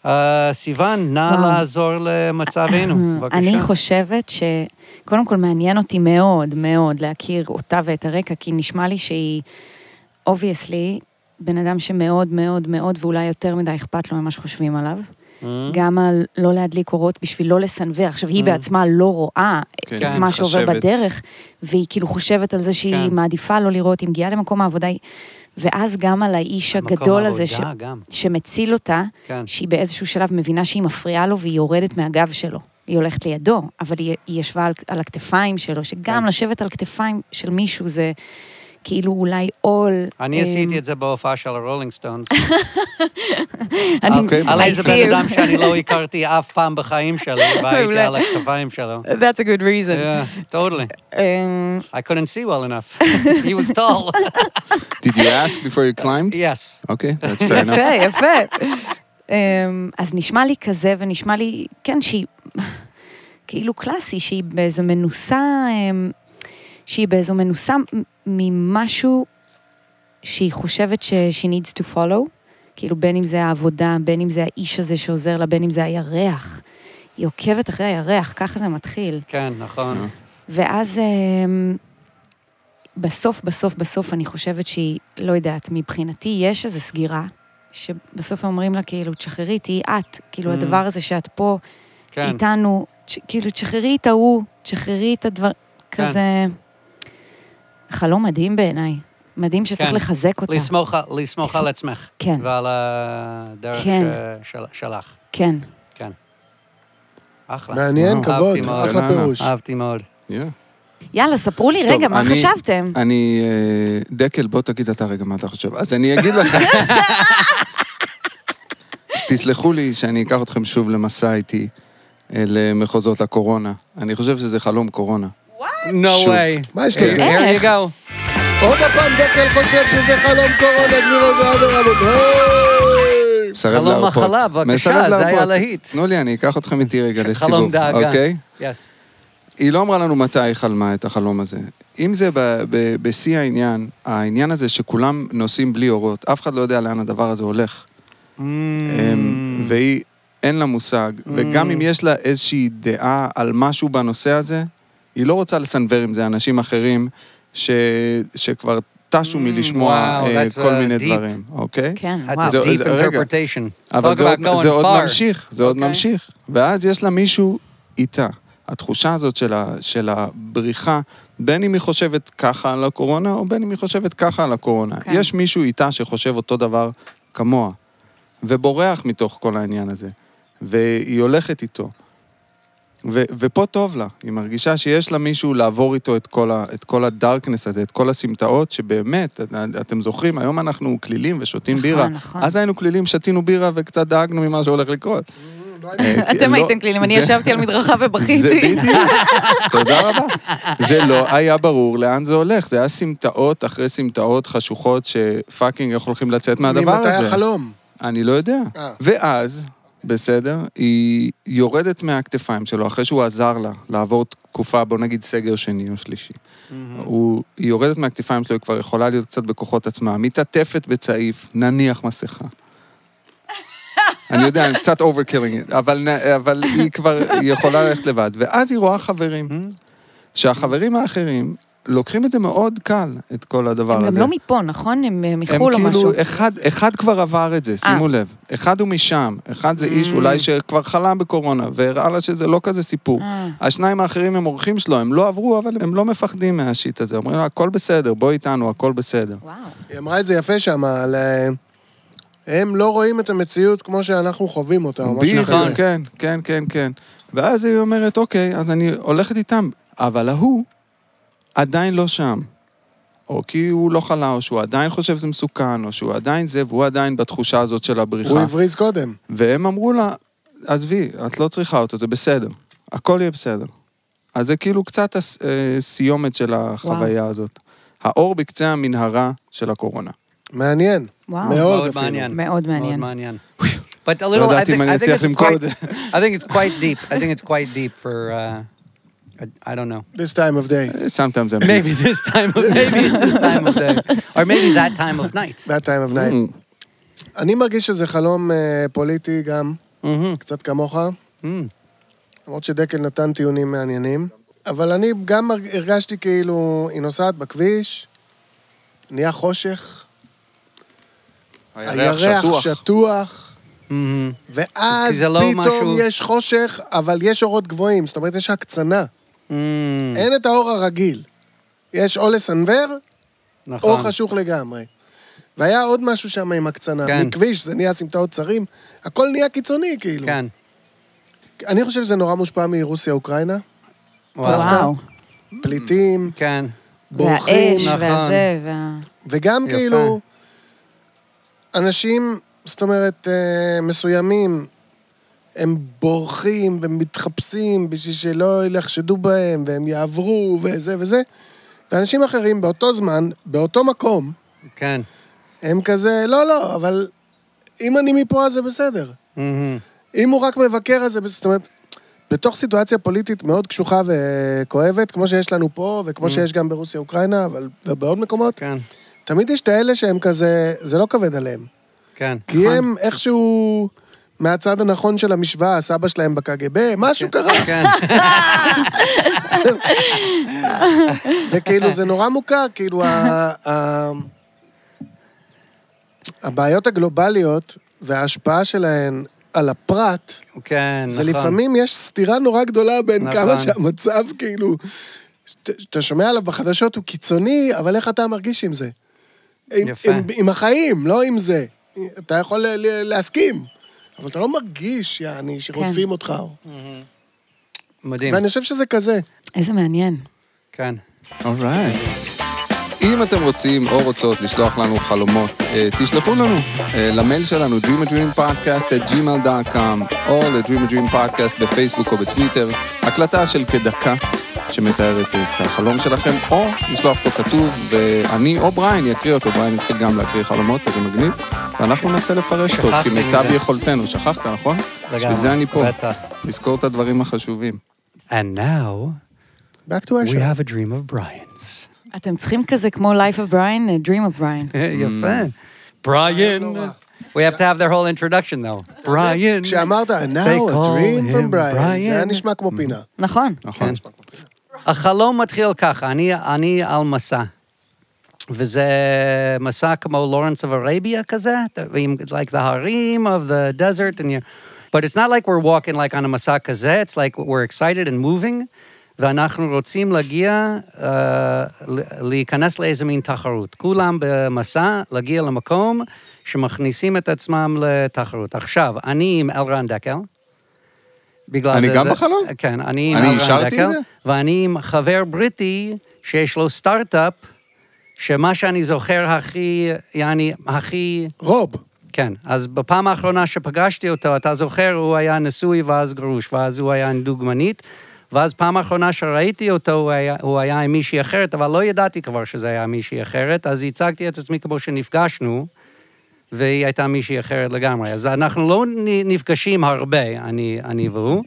אה, סיוון, נא וואו. לעזור למצבנו, בבקשה. אני חושבת ש... קודם כל, מעניין אותי מאוד מאוד להכיר אותה ואת הרקע, כי נשמע לי שהיא, obviously, בן אדם שמאוד מאוד מאוד, ואולי יותר מדי אכפת לו ממה שחושבים עליו. Mm. גם על לא להדליק אורות בשביל לא לסנוור. עכשיו, היא Mm. בעצמה לא רואה כן, את מה שעובר. בדרך, והיא כאילו חושבת על זה שהיא כן. מעדיפה לא לראות, היא מגיעה למקום העבודה, היא- ואז גם על האיש הגדול הזה ש... גם. שמציל אותה, כן. שהיא באיזשהו שלב מבינה שהיא מפריעה לו והיא יורדת מהגב שלו. היא הולכת לידו, אבל היא, היא ישבה על, על הכתפיים שלו, שגם כן. לשבת על כתפיים של מישהו זה כאילו אולי עול. אני אמ, עשיתי את זה בהופעה של הרולינג סטונס. אני- אוקיי, על איזה בן. אדם שאני לא הכרתי אף פעם בחיים שלי, והייתי. על הכתפיים שלו. That's a good reason. Yeah, totally. אמ, I couldn't see well enough. He was tall. Did you ask before you climbed? yes. אוקיי, that's fair enough. יפה, יפה. אמ, אז נשמע לי כזה, ונשמע לי, כן, שהיא כאילו קלאסי, שהיא באיזו מנוסה, אמ, שהיא באיזו מנוסה ממשהו שהיא חושבת ש- she needs to follow, כאילו בין אם זה העבודה, בין אם זה האיש הזה שעוזר לה, בין אם זה הירח. היא עוקבת אחרי הירח, ככה זה מתחיל. כן, נכון. ואז אמ, בסוף, בסוף, בסוף אני חושבת שהיא, לא יודעת, מבחינתי יש איזו סגירה, שבסוף אומרים לה, כאילו, תשחררי, תהיי את. כאילו, Mm. הדבר הזה שאת פה כן. איתנו, כאילו, תשחררי את ההוא, תשחררי את הדבר, כן. כזה... חלום מדהים בעיניי. מדהים שצריך כן. לחזק אותה. לסמוך לסמוך לסמוך- על עצמך. כן. ועל הדרך כן. ש- של- שלך. כן. כן. אחלה. מעניין, וואו. כבוד. אחלה פירוש. אהבתי מאוד. Yeah. יאללה, ספרו לי טוב, רגע, מה אני- חשבתם? אני... אה, דקל, בוא תגיד אתה רגע מה אתה חושב. אז אני אגיד לך... תסלחו לי שאני אקח אתכם שוב למסע איתי אה, למחוזות הקורונה. אני חושב שזה חלום קורונה. No way. מה יש Here לזה? איך? you go. עוד הפעם דקל חושב שזה חלום קורונה, גבירות ורבותיי. רבותיי. מסרב חלום להרפות. מחלה, בבקשה, זה היה. להיט. תנו לי, אני אקח אתכם איתי רגע לסיבוב. חלום דאגה. אוקיי? Yes. היא לא אמרה לנו מתי היא חלמה את החלום הזה. אם זה ב- ב- בשיא העניין, העניין הזה שכולם נוסעים בלי אורות, אף אחד לא יודע לאן הדבר הזה הולך. Mm. אמ, והיא, אין לה מושג, וגם אם יש לה איזושהי דעה על משהו בנושא הזה, היא לא רוצה לסנוור עם זה אנשים אחרים ש... שכבר טשו Mm, מלשמוע וואו, אה, כל מיני deep. דברים, אוקיי? כן, וואו. זה-. אבל זה עוד. ממשיך, זה עוד. ממשיך. ואז יש לה מישהו איתה. התחושה הזאת של, ה, של הבריחה, בין אם היא חושבת ככה על הקורונה, או בין אם היא חושבת ככה על הקורונה. כן. יש מישהו איתה שחושב אותו דבר כמוה, ובורח מתוך כל העניין הזה, והיא הולכת איתו. ו- ופה טוב לה, היא מרגישה שיש לה מישהו לעבור איתו את כל, ה- את כל הדארקנס הזה, את כל הסמטאות, שבאמת, את- אתם זוכרים, היום אנחנו כלילים ושותים נכון, בירה. נכון. אז היינו כלילים, שתינו בירה וקצת דאגנו ממה שהולך לקרות. אה, אתם לא- הייתם כלילים, אני זה- ישבתי על מדרכה זה ובכיתי. בדיוק, תודה רבה. זה לא היה ברור לאן זה הולך, זה היה סמטאות אחרי סמטאות חשוכות שפאקינג איך הולכים לצאת מהדבר הזה. ממתי החלום? אני לא יודע. אה. ואז, בסדר, היא יורדת מהכתפיים שלו, אחרי שהוא עזר לה לעבור תקופה, בוא נגיד סגר שני או שלישי. הוא, היא יורדת מהכתפיים שלו, היא כבר יכולה להיות קצת בכוחות עצמה, מתעטפת בצעיף, נניח מסכה. אני יודע, אני קצת overkilling it, אבל, אבל היא כבר היא יכולה ללכת לבד. ואז היא רואה חברים, שהחברים האחרים לוקחים את זה מאוד קל, את כל הדבר הם הזה. גם לא מפה, נכון? הם אה, הם מחו"ל או משהו. כאילו, אחד, אחד כבר עבר את זה, שימו לב. אחד הוא משם, אחד זה איש אולי שכבר חלם בקורונה, והראה לה שזה לא כזה סיפור. אה. השניים האחרים הם אורחים שלו, הם לא עברו, אבל הם לא מפחדים מהשיט הזה. אומרים לה, הכל בסדר, בואי איתנו, הכל בסדר. וואו. היא אמרה את זה יפה שם, על... אה, הם לא רואים את המציאות כמו שאנחנו חווים אותה, או משהו כזה. כן, כן, כן, כן. ואז היא אומרת, אוקיי, אז אני הולכת איתם. אבל ההוא עדיין לא שם. או כי הוא לא חלה, או שהוא עדיין חושב שזה מסוכן, או שהוא עדיין זה, והוא עדיין בתחושה הזאת של הבריחה. הוא הבריז קודם. והם אמרו לה, עזבי, את לא צריכה אותו, זה בסדר. הכל יהיה בסדר. אז זה כאילו קצת הס- אה, סיומת של החוויה הזאת. האור בקצה המנהרה של הקורונה. מעניין. וואו. מאוד מאוד אפילו. מעניין. מאוד מעניין. מאוד מעניין. But a לא little, I ידעתי think, אם אני I think אצליח it's למכור quite, את זה. I think it's quite deep. I think it's quite deep for, uh, I, I don't know. This time of day. Sometimes I'm... Maybe this time of, maybe it's this time of day. Or maybe that time of night. That time of night. Mm. אני מרגיש שזה חלום אה, פוליטי גם, Mm-hmm. קצת כמוך, Mm. למרות שדקל נתן טיעונים מעניינים. אבל אני גם הרג- הרגשתי כאילו, היא נוסעת בכביש, נהיה חושך, הירח שטוח, Mm-hmm. כי ואז לא פתאום משהו- יש חושך, אבל יש אורות גבוהים, זאת אומרת, יש הקצנה. Mm. אין את האור הרגיל. יש או לסנוור, או נכון. חשוך לגמרי. והיה עוד משהו שם עם הקצנה. כן. מכביש, זה נהיה סמטאות צרים, הכל נהיה קיצוני, כאילו. כן. אני חושב שזה נורא מושפע מרוסיה-אוקראינה. וואו. פליטים, כן. בורחים, והאש נכון. והזה, וה... וגם יפה. כאילו, אנשים, זאת אומרת, אה, מסוימים, הם בורחים ומתחפשים בשביל שלא יחשדו בהם, והם יעברו, וזה וזה. ואנשים אחרים באותו זמן, באותו מקום, כן. הם כזה, לא, לא, אבל אם אני מפה אז זה בסדר. מהמם. אם הוא רק מבקר אז זה בסדר. זאת אומרת, בתוך סיטואציה פוליטית מאוד קשוחה וכואבת, כמו שיש לנו פה, וכמו שיש גם ברוסיה-אוקראינה, אבל ובעוד מקומות, כן. תמיד יש את האלה שהם כזה, זה לא כבד עליהם. כן. כי הם איכשהו מהצד הנכון של המשוואה, סבא שלהם בקג"ב, משהו קרה. כן. וכאילו, זה נורא מוכר, כאילו, הבעיות הגלובליות וההשפעה שלהן על הפרט, כן, זה נכון. לפעמים יש סתירה נורא גדולה בין נכון. כמה שהמצב, כאילו, שאתה- שאתה שומע עליו בחדשות, הוא קיצוני, אבל איך אתה מרגיש עם זה? יפה. עם, עם החיים, לא עם זה. אתה יכול להסכים, אבל אתה לא מרגיש, יעני, שרודפים כן. אותך. מדהים. ואני חושב שזה כזה. איזה מעניין. כן. אורייט. אם אתם רוצים או רוצות לשלוח לנו חלומות, אה, תשלחו לנו אה, למייל שלנו, dreamadreampodcast@gmail.com, או ל-dreamadreampodcast בפייסבוק או בטוויטר, הקלטה של כדקה שמתארת את החלום שלכם, או לשלוח אותו כתוב, ואני או בריין יקריא אותו, בריין התחיל גם להקריא חלומות, אז זה מגניב, ואנחנו ננסה לפרש אותו כמיטב מזה. יכולתנו. שכחת, נכון? לגמרי. בשביל זה אני פה, בטח. לזכור את הדברים החשובים. And now, Back to we have a dream of Brian's. אתם צריכים כזה כמו Life of Brian, uh, Dream of Brian. יפה. Brian. נורא. We have to have their whole introduction though. Brian. כשאמרת, now a dream from Brian, זה היה. נשמע כמו פינה. נכון. נכון? החלום מתחיל ככה, אני, אני על מסע. וזה מסע כמו לורנס of Arabia כזה, עם like the harim of the desert, and you're, But it's not like we're walking like on a מסע כזה, it's like we're excited and moving, ואנחנו רוצים להגיע, uh, להיכנס לאיזה מין תחרות. כולם במסע, להגיע למקום שמכניסים את עצמם לתחרות. עכשיו, אני עם אלרן דקל. בגלל אני זה- גם זה- בחלום? כן, אני אני אישרתי את זה? ואני עם חבר בריטי שיש לו סטארט-אפ, שמה שאני זוכר הכי, יעני, הכי... רוב. כן, אז בפעם האחרונה שפגשתי אותו, אתה זוכר, הוא היה נשוי ואז גרוש, ואז הוא היה דוגמנית, ואז פעם האחרונה שראיתי אותו, הוא היה, הוא היה עם מישהי אחרת, אבל לא ידעתי כבר שזה היה מישהי אחרת, אז הצגתי את עצמי כמו שנפגשנו, והיא הייתה מישהי אחרת לגמרי. אז אנחנו לא נפגשים הרבה, אני, אני והוא,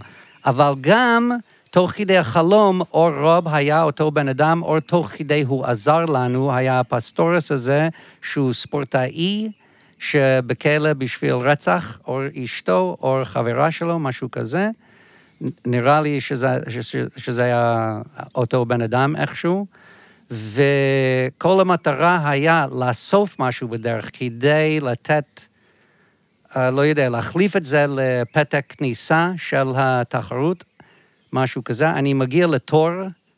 אבל גם תוך כדי החלום, או רוב היה אותו בן אדם, או תוך כדי הוא עזר לנו, היה הפסטורס הזה, שהוא ספורטאי, שבכלא בשביל רצח, או אשתו, או חברה שלו, משהו כזה. נראה לי שזה, שזה, שזה היה אותו בן אדם איכשהו. וכל המטרה היה לאסוף משהו בדרך כדי לתת, אה, לא יודע, להחליף את זה לפתק כניסה של התחרות, משהו כזה. אני מגיע לתור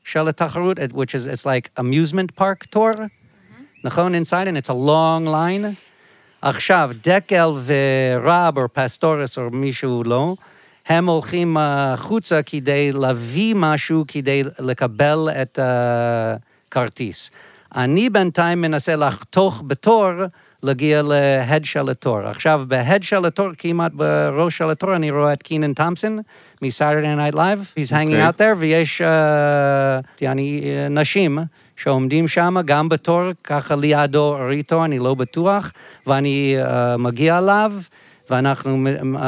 של התחרות, which is, it's like amusement park תור, נכון? inside, and it's a long line. עכשיו, דקל ורב, או פסטורס, או מישהו לא, הם הולכים אה, החוצה כדי להביא משהו, כדי לקבל את הכרטיס. אני בינתיים מנסה לחתוך בתור, להגיע להד של התור. עכשיו, בהד של התור, כמעט בראש של התור, אני רואה את קינן תומפסון מ-Saturday Night Live. He's hanging אוקיי. out there, ויש אה, יעני, אה, נשים שעומדים שם, גם בתור, ככה לידו איתו, אני לא בטוח, ואני uh, מגיע אליו, ואנחנו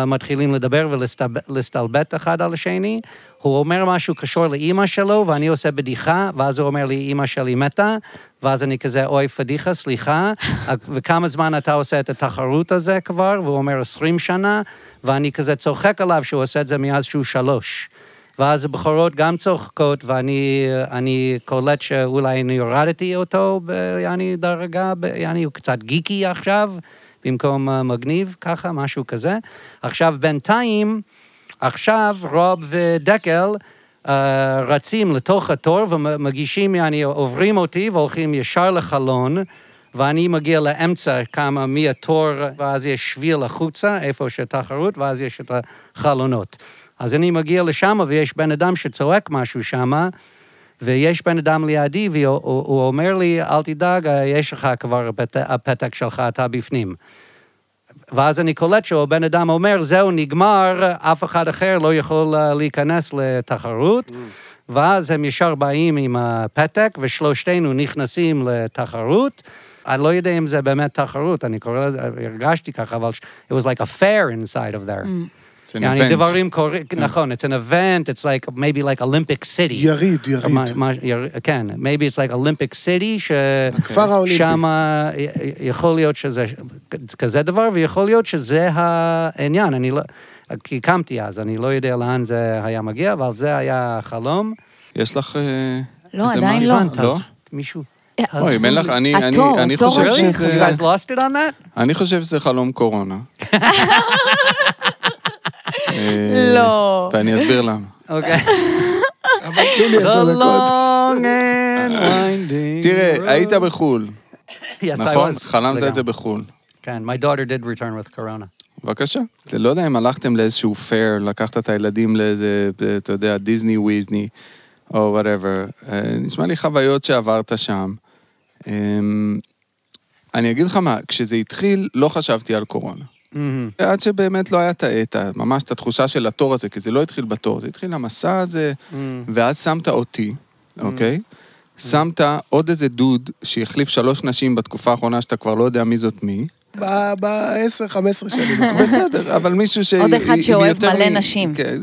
מתחילים לדבר ולהסתלבט אחד על השני. הוא אומר משהו קשור לאימא שלו, ואני עושה בדיחה, ואז הוא אומר לי, אימא שלי מתה, ואז אני כזה, אוי, פדיחה, סליחה, וכמה זמן אתה עושה את התחרות הזה כבר? והוא אומר, 20 שנה, ואני כזה צוחק עליו שהוא עושה את זה מאז שהוא שלוש. ואז הבחורות גם צוחקות, ואני אני קולט שאולי אני הורדתי אותו, יעני דרגה, יעני הוא קצת גיקי עכשיו, במקום מגניב, ככה, משהו כזה. עכשיו, בינתיים, עכשיו רוב ודקל אה, רצים לתוך התור ומגישים, יעני, עוברים אותי והולכים ישר לחלון. ואני מגיע לאמצע כמה מהתור, ואז יש שביל החוצה, איפה שתחרות, ואז יש את החלונות. אז אני מגיע לשם, ויש בן אדם שצועק משהו שם, ויש בן אדם לידי, והוא הוא- הוא אומר לי, אל תדאג, יש לך כבר הפת- הפתק שלך, אתה בפנים. ואז אני קולט שהבן אדם אומר, זהו, נגמר, אף אחד אחר לא יכול אה, להיכנס לתחרות. ואז הם ישר באים עם הפתק, ושלושתנו נכנסים לתחרות. אני לא יודע אם זה באמת תחרות, אני קורא לזה, הרגשתי ככה, אבל it was like a fair inside of there. It's an יעני event. דברים קורים, נכון, it's an event, it's like, maybe like Olympic City. יריד, יריד. מה- מה- יר- כן, maybe it's like Olympic City, ש... הכפר האולימפי. שם יכול להיות שזה כזה דבר, ויכול להיות שזה העניין. אני לא... כי הקמתי אז, אני לא יודע לאן זה היה מגיע, אבל זה היה החלום. יש לך... אה, לא, עדיין? לא. לא? מישהו... אוי, אם אין לך, אני, חושב? שזה... You guys lost it on that? אני חושב שזה חלום קורונה. אה, לא. ואני אסביר למה. אוקיי. אבל תנו לי עשר דקות. תראה. היית בחו"ל, נכון? חלמת את זה. בחו"ל. כן, my daughter did return with corona. בבקשה. לא יודע אם הלכתם לאיזשהו פייר, לקחת את הילדים לאיזה, אתה יודע, דיסני וויזני, או whatever. נשמע לי חוויות שעברת שם. אמ, אני אגיד לך מה, כשזה התחיל, לא חשבתי על קורונה. Mhm. עד שבאמת לא היה את ה- ממש את התחושה של התור הזה, כי זה לא התחיל בתור, זה התחיל המסע הזה, Mm. ואז שמת אותי, אוקיי? שמת עוד איזה דוד שהחליף שלוש נשים בתקופה האחרונה שאתה כבר לא יודע מי זאת מי. ב-10-15 שנים. בסדר, אבל מישהו ש... עוד אחד שאוהב מלא נשים. כן,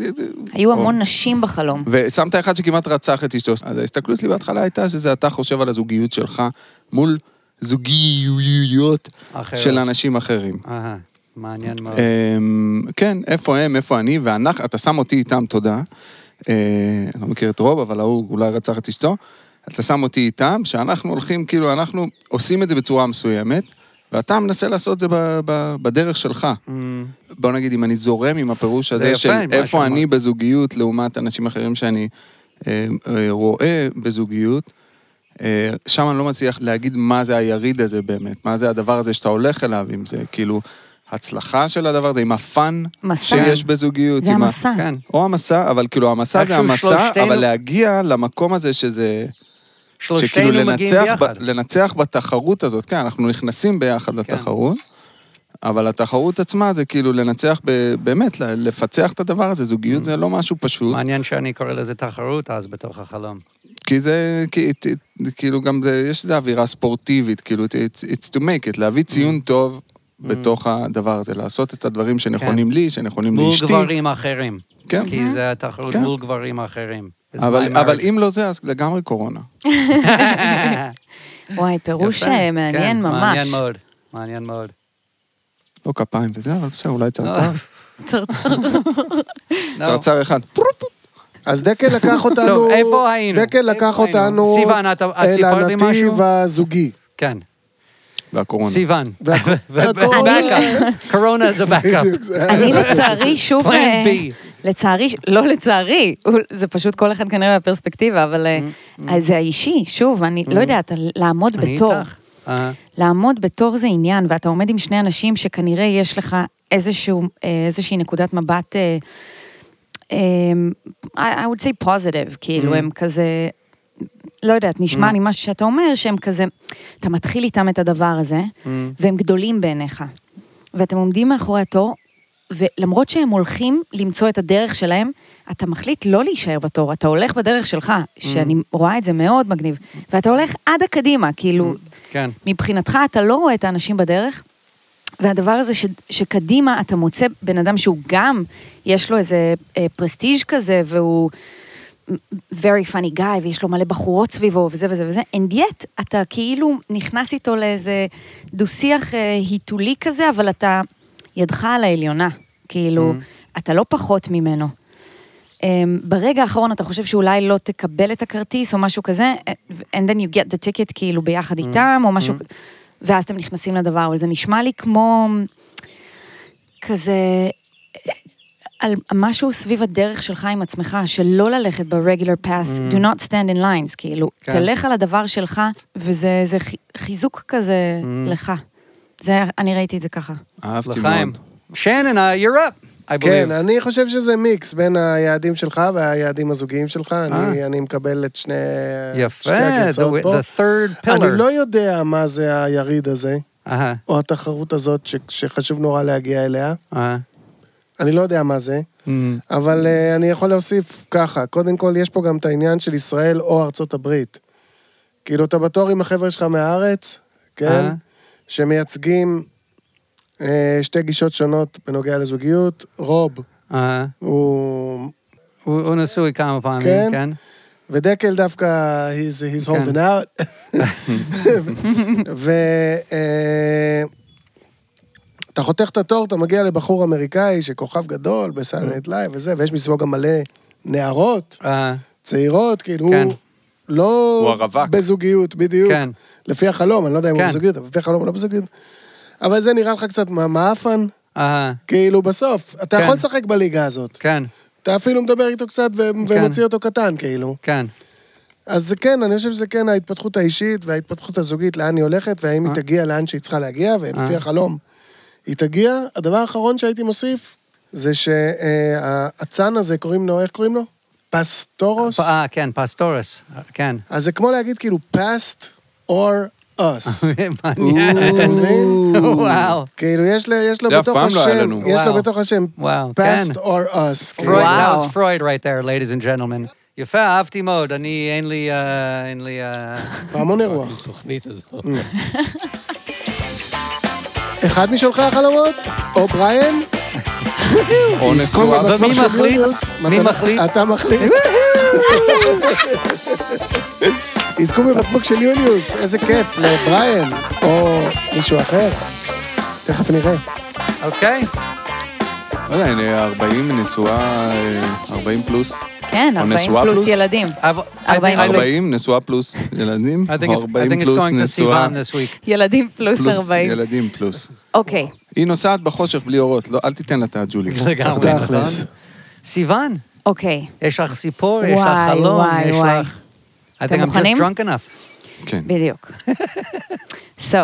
היו. המון נשים בחלום. ושמת אחד שכמעט רצח את אשתו. אז ההסתכלות שלי בהתחלה הייתה שזה אתה חושב על הזוגיות שלך מול זוגיות אחרת. של אנשים אחרים. מעניין מאוד. אמ, כן, איפה הם, איפה אני, ואנחנו, אתה שם אותי איתם, תודה. אה, אני לא מכיר את רוב, אבל ההוא אולי רצח את אשתו. אתה שם אותי איתם, שאנחנו הולכים, כאילו, אנחנו עושים את זה בצורה מסוימת, ואתה מנסה לעשות את זה ב- ב- בדרך שלך. בוא נגיד, אם אני זורם עם הפירוש זה הזה של איפה. אני בזוגיות לעומת אנשים אחרים שאני אה, אה, רואה בזוגיות, אה, שם אני לא מצליח להגיד מה זה היריד הזה באמת, מה זה הדבר הזה שאתה הולך אליו, אם זה כאילו הצלחה של הדבר הזה, עם הפאן. שיש בזוגיות. זה עם ה- המסע. כן. או המסע, אבל כאילו המסע זה המסע, שלושתנו- אבל להגיע למקום הזה שזה... שכאילו לנצח, ב. לנצח בתחרות הזאת, כן, אנחנו נכנסים ביחד כן. לתחרות, אבל התחרות עצמה זה כאילו לנצח, ב, באמת, לפצח את הדבר הזה, זוגיות זה לא משהו פשוט, מעניין שאני קורא לזה תחרות אז בתוך החלום. כי זה, כי, ת- כאילו גם, זה, יש איזו אווירה ספורטיבית, כאילו, it's, it's to make it, להביא ציון טוב בתוך הדבר הזה, לעשות את הדברים שנכונים לי, שנכונים כן. מול לאשתי. גברים אחרים. כן. כי זה התחרות כן. מול גברים אחרים. It's אבל. אם לא זה, אז לגמרי קורונה. וואי, פירוש יפה. אה, מעניין כן, ממש. מעניין מאוד, מעניין מאוד. לא כפיים וזה, אבל בסדר, אולי צרצר. צרצר. לא. צרצר אחד. אז דקל לקח אותנו... טוב, איפה היינו? דקל לקח? אותנו סיוון, את- אל סיפרת לי הנתיב משהו? הזוגי. כן, והקורונה. סיוון. והקו- ו- הקורונה. backup. קורונה זה זה- אני לצערי שוב... אה. לצערי, לא לצערי, זה פשוט כל אחד כנראה בפרספקטיבה, אבל אה, אז זה האישי, שוב, אני לא יודעת, לעמוד בתור. אה, לעמוד בתור זה עניין, ואתה עומד עם שני אנשים שכנראה יש לך איזושהי נקודת מבט, I would say positive, כאילו, Mm. הם כזה, לא יודעת, נשמע לי משהו שאתה אומר, שהם כזה, אתה מתחיל איתם את הדבר הזה, Mm. והם גדולים בעיניך. ואתם עומדים מאחורי התור, ולמרות שהם הולכים למצוא את הדרך שלהם, אתה מחליט לא להישאר בתור, אתה הולך בדרך שלך, שאני רואה את זה מאוד מגניב, ואתה הולך עד הקדימה, כאילו, כן. מבחינתך אתה לא רואה את האנשים בדרך, והדבר הזה ש, שקדימה אתה מוצא בן אדם שהוא גם, יש לו איזה אה, פרסטיג' כזה, והוא very funny guy, ויש לו מלא בחורות סביבו, וזה וזה וזה, and yet אתה כאילו נכנס איתו לאיזה דו-שיח אה, היתולי כזה, אבל אתה ידך על העליונה, כאילו, אתה לא פחות ממנו. Um, ברגע האחרון אתה חושב שאולי לא תקבל את הכרטיס או משהו כזה, and then you get the ticket כאילו ביחד איתם, או משהו, ואז אתם נכנסים לדבר, אבל זה נשמע לי כמו כזה, על משהו סביב הדרך שלך עם עצמך, של לא ללכת ב-regular path, do not stand in lines, כאילו, כן. תלך על הדבר שלך, וזה זה חי- חיזוק כזה לך. זה, אני ראיתי את זה ככה. אהבתי לחיים. מאוד. Uh, you're up, כן. אני חושב שזה מיקס בין היעדים שלך והיעדים הזוגיים שלך. אני- אני מקבל את שני יפה, שתי הגרסאות the- פה. the third pillar. אני לא יודע מה זה היריד הזה, או התחרות הזאת ש- שחשוב נורא להגיע אליה. אני לא יודע מה זה, Mm, אבל אה, אני יכול להוסיף ככה, קודם כל יש פה גם את העניין של ישראל או ארצות הברית. כאילו, אתה בתור עם החבר'ה שלך מהארץ, כן? אה. שמייצגים אה, שתי גישות שונות בנוגע לזוגיות. רוב אהה. הוא... הוא הוא נשוי כמה פעמים, כן. כן? ודקל דווקא, he's, he's כן. holding out. ו... אה, אתה חותך את התור, אתה מגיע לבחור אמריקאי שכוכב גדול ב Saturday Night Live וזה, ויש מסביבו גם מלא נערות, אהה, צעירות, כאילו כן. הוא לא הוא הרווק. בזוגיות, בדיוק. כן. לפי החלום, אני לא יודע אם הוא כן. בזוגיות, אבל לפי החלום הוא לא בזוגיות. אבל זה נראה לך קצת מעפן, אהה, כאילו בסוף, אתה כן. יכול לשחק בליגה הזאת. כן, אתה אפילו מדבר איתו קצת ו- ומוציא אותו קטן, כאילו. כן. אז זה כן, אני חושב שזה כן ההתפתחות האישית וההתפתחות הזוגית, לאן היא הולכת, והאם היא אה. תגיע לאן שהיא צריכה להגיע, ולפי אה. החלום היא תגיע. הדבר האחרון שהייתי מוסיף, זה שהאצן הזה, קוראים לו, איך קוראים לו? פסטורוס? אה, כן, פסטורס, כן. אז זה כמו להגיד כאילו past or us. מעניין. אתה מבין? וואו. כאילו, יש לו, בתוך לא היה השם. יש לו וואו. בתוך השם וואו, past כן. or us. כאילו. פרויד, וואו. was Freud right there, ladies and gentlemen. יפה, אהבתי מאוד, אני, אין לי, אה, אין לי... אה, פעמון אירוח. תוכנית הזו. אחד משולחי החלומות? או בריאן? או נשואה. ומי מחליט? מי מחליט? אתה מחליט. יזכו בבקבוק של יוליוס, איזה כיף, לבריאן, או מישהו אחר. תכף נראה. אוקיי, לא יודע, הנה, 40 נשואה, אה, 40 פלוס. כן, או 40 נשואה פלוס פלוס? ילדים. I've- I 40 think- I- 40 נשואה פלוס ילדים, או it's, I 40 think it's פלוס going to נשואה Sivan this week. ילדים פלוס פלוס 40. ילדים פלוס. אוקיי. היא נוסעת בחושך בלי אורות, לא, אל תיתן לה את הג'ולי. לגמרי, נכון? סיוון, אוקיי. יש לך סיפור, יש לך חלום, יש. לך... I אתם think I'm just מוכנים? drunk enough. כן. בדיוק. So,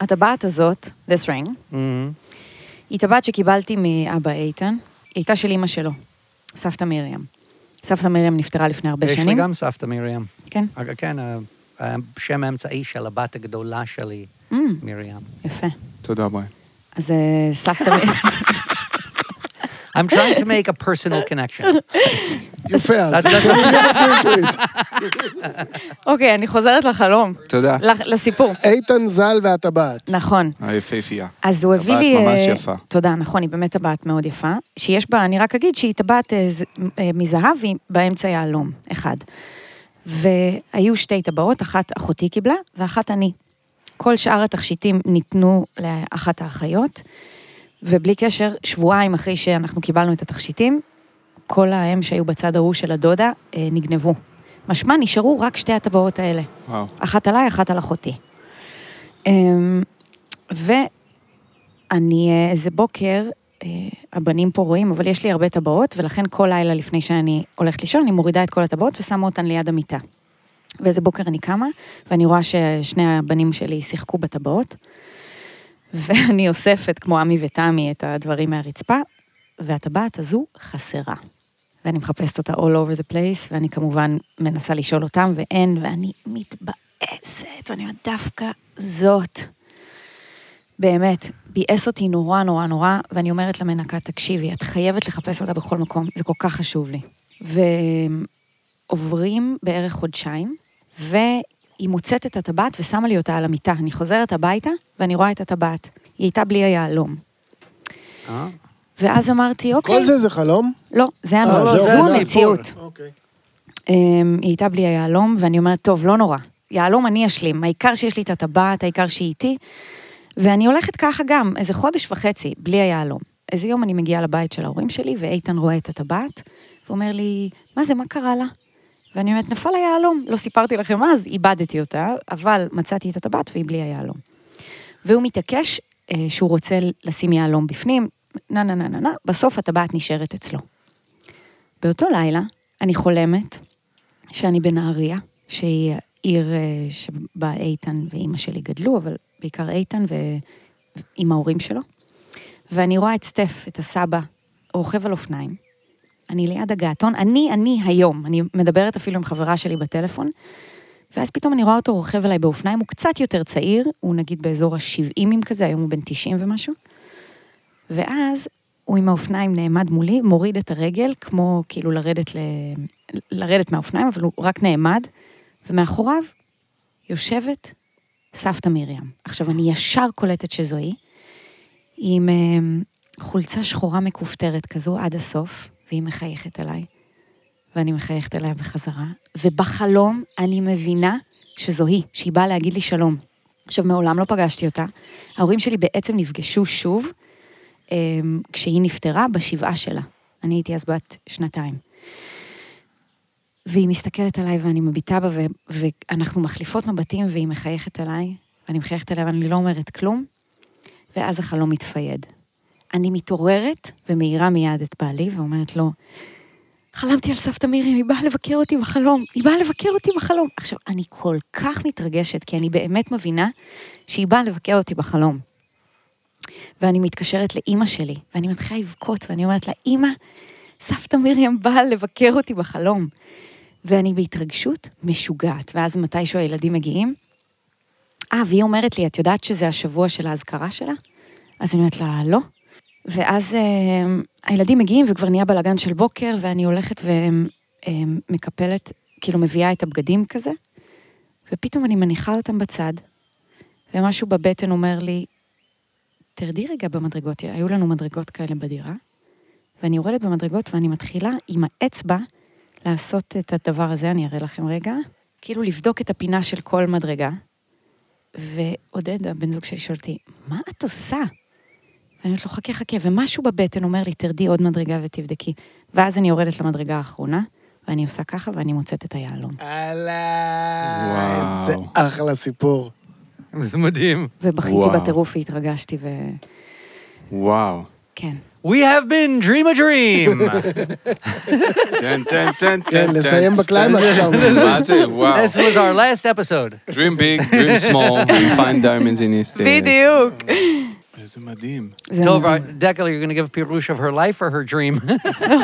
הטבעת הזאת, this ring, Mhm. היא טבעת שקיבלתי מאבא איתן, היא הייתה של אימא שלו, סבתא מרים. סבתא מרים נפטרה לפני הרבה יש לי שנים. גם סבתא מרים. כן, כן, השם האמצעי של הבת הגדולה שלי, Mm, מרים. יפה. תודה, בריין. אז אה, סבתא מרים... I'm trying to make a personal connection. drink, please? אוקיי, אני חוזרת לחלום. תודה. לסיפור. איתן ז"ל והטבעת. נכון. היפהפייה. אז הוא הביא טבעת לי... ממש אה, יפה. תודה, נכון, היא באמת טבעת מאוד יפה. שיש בה, אני רק אגיד שהיא טבעת אה, אה, מזהב, והיא באמצע יהלום, אחד. והיו שתי טבעות, אחת אחותי קיבלה, ואחת אני. כל שאר התכשיטים ניתנו לאחת האחיות, ובלי קשר, שבועיים אחרי שאנחנו קיבלנו את התכשיטים, כל האם שהיו בצד ההוא של הדודה אה, נגנבו. משמע, נשארו רק שתי הטבעות האלה. וואו. אחת עליי, אחת על אחותי. אמ, ואני אה, איזה בוקר, אה, הבנים פה רואים, אבל יש לי הרבה טבעות, ולכן כל לילה לפני שאני הולכת לישון, אני מורידה את כל הטבעות ושמה אותן ליד המיטה. ואיזה בוקר אני קמה, ואני רואה ששני הבנים שלי שיחקו בטבעות, ואני אוספת, כמו עמי ותמי, את הדברים מהרצפה, והטבעת הזו חסרה. ואני מחפשת אותה all over the place, ואני כמובן מנסה לשאול אותם, ואין, ואני מתבאסת, ואני אומרת, דווקא זאת. באמת, ביאס אותי נורא נורא נורא, ואני אומרת למנקה, תקשיבי, את חייבת לחפש אותה בכל מקום, זה כל כך חשוב לי. ועוברים בערך חודשיים, והיא מוצאת את הטבעת ושמה לי אותה על המיטה. אני חוזרת הביתה, ואני רואה את הטבעת. היא הייתה בלי היהלום. אה? ואז אמרתי, אוקיי. כל זה זה חלום? לא, זה אה, המציאות, זהו, זו זה המציאות. אוקיי. אמ, היא הייתה בלי היהלום, ואני אומרת, טוב, לא נורא. יהלום אני אשלים, העיקר שיש לי את הטבעת, העיקר שהיא איתי. ואני הולכת ככה גם, איזה חודש וחצי, בלי היהלום. איזה יום אני מגיעה לבית של ההורים שלי, ואיתן רואה את הטבעת, ואומר לי, מה זה, מה קרה לה? ואני אומרת, נפל היהלום. לא סיפרתי לכם אז, איבדתי אותה, אבל מצאתי את הטבעת והיא בלי היהלום. והוא מתעקש אה, שהוא רוצה לשים יהלום בפנים, נה נה נה נה נה, בסוף הטבעת נשארת אצלו. באותו לילה, אני חולמת שאני בנהריה, שהיא עיר אה, שבה איתן ואימא שלי גדלו, אבל בעיקר איתן ועם ההורים שלו. ואני רואה את סטף, את הסבא, רוכב על אופניים. אני ליד הגעתון, אני, אני היום, אני מדברת אפילו עם חברה שלי בטלפון, ואז פתאום אני רואה אותו רוכב אליי באופניים, הוא קצת יותר צעיר, הוא נגיד באזור ה-70 כזה, היום הוא בן 90 ומשהו. ואז הוא עם האופניים נעמד מולי, מוריד את הרגל, כמו כאילו לרדת, ל... לרדת מהאופניים, אבל הוא רק נעמד, ומאחוריו יושבת סבתא מרים. עכשיו, אני ישר קולטת שזו היא, עם אה, חולצה שחורה מכופתרת כזו עד הסוף, והיא מחייכת אליי, ואני מחייכת אליה בחזרה, ובחלום אני מבינה שזו היא, שהיא באה להגיד לי שלום. עכשיו, מעולם לא פגשתי אותה. ההורים שלי בעצם נפגשו שוב, אה, כשהיא נפטרה בשבעה שלה. אני הייתי אז בת שנתיים. והיא מסתכלת עליי ואני מביטה בה, ו- ואנחנו מחליפות מבטים והיא מחייכת אליי, ואני מחייכת אליה ואני לא אומרת כלום, ואז החלום מתפייד. אני מתעוררת ומאירה מיד את בעלי ואומרת לו, חלמתי על סבתא מירי, היא באה לבקר אותי בחלום, היא באה לבקר אותי בחלום. עכשיו, אני כל כך מתרגשת, כי אני באמת מבינה שהיא באה לבקר אותי בחלום. ואני מתקשרת לאימא שלי, ואני מתחילה לבכות, ואני אומרת לה, אימא, סבתא מרים באה לבקר אותי בחלום. ואני בהתרגשות משוגעת, ואז מתישהו הילדים מגיעים, אה, והיא אומרת לי, את יודעת שזה השבוע של האזכרה שלה? אז אני אומרת לה, לא. ואז אה, הילדים מגיעים וכבר נהיה בלאגן של בוקר, ואני הולכת ומקפלת, כאילו מביאה את הבגדים כזה, ופתאום אני מניחה אותם בצד, ומשהו בבטן אומר לי, תרדי רגע במדרגות, היו לנו מדרגות כאלה בדירה, ואני יורדת במדרגות ואני מתחילה עם האצבע לעשות את הדבר הזה, אני אראה לכם רגע, כאילו לבדוק את הפינה של כל מדרגה. ועודד, הבן זוג שלי, שואל אותי, מה את עושה? ואני אומרת לו, חכה, חכה, ומשהו בבטן אומר לי, תרדי עוד מדרגה ותבדקי. ואז אני יורדת למדרגה האחרונה, ואני עושה ככה, ואני מוצאת את היהלום. וואו. איזה אחלה סיפור. זה מדהים. ובכיתי. בטירוף והתרגשתי, ו... וואו. כן. We have been dream a dream. תן, תן, תן, כן, תן. לסיים תן. בקליימקס. מה זה? וואו. This was our last episode. Dream big, dream small, and find diamonds in East. בדיוק. איזה מדהים. טוב, מדהים. דקל, you're going to give פירוש of her life or her dream?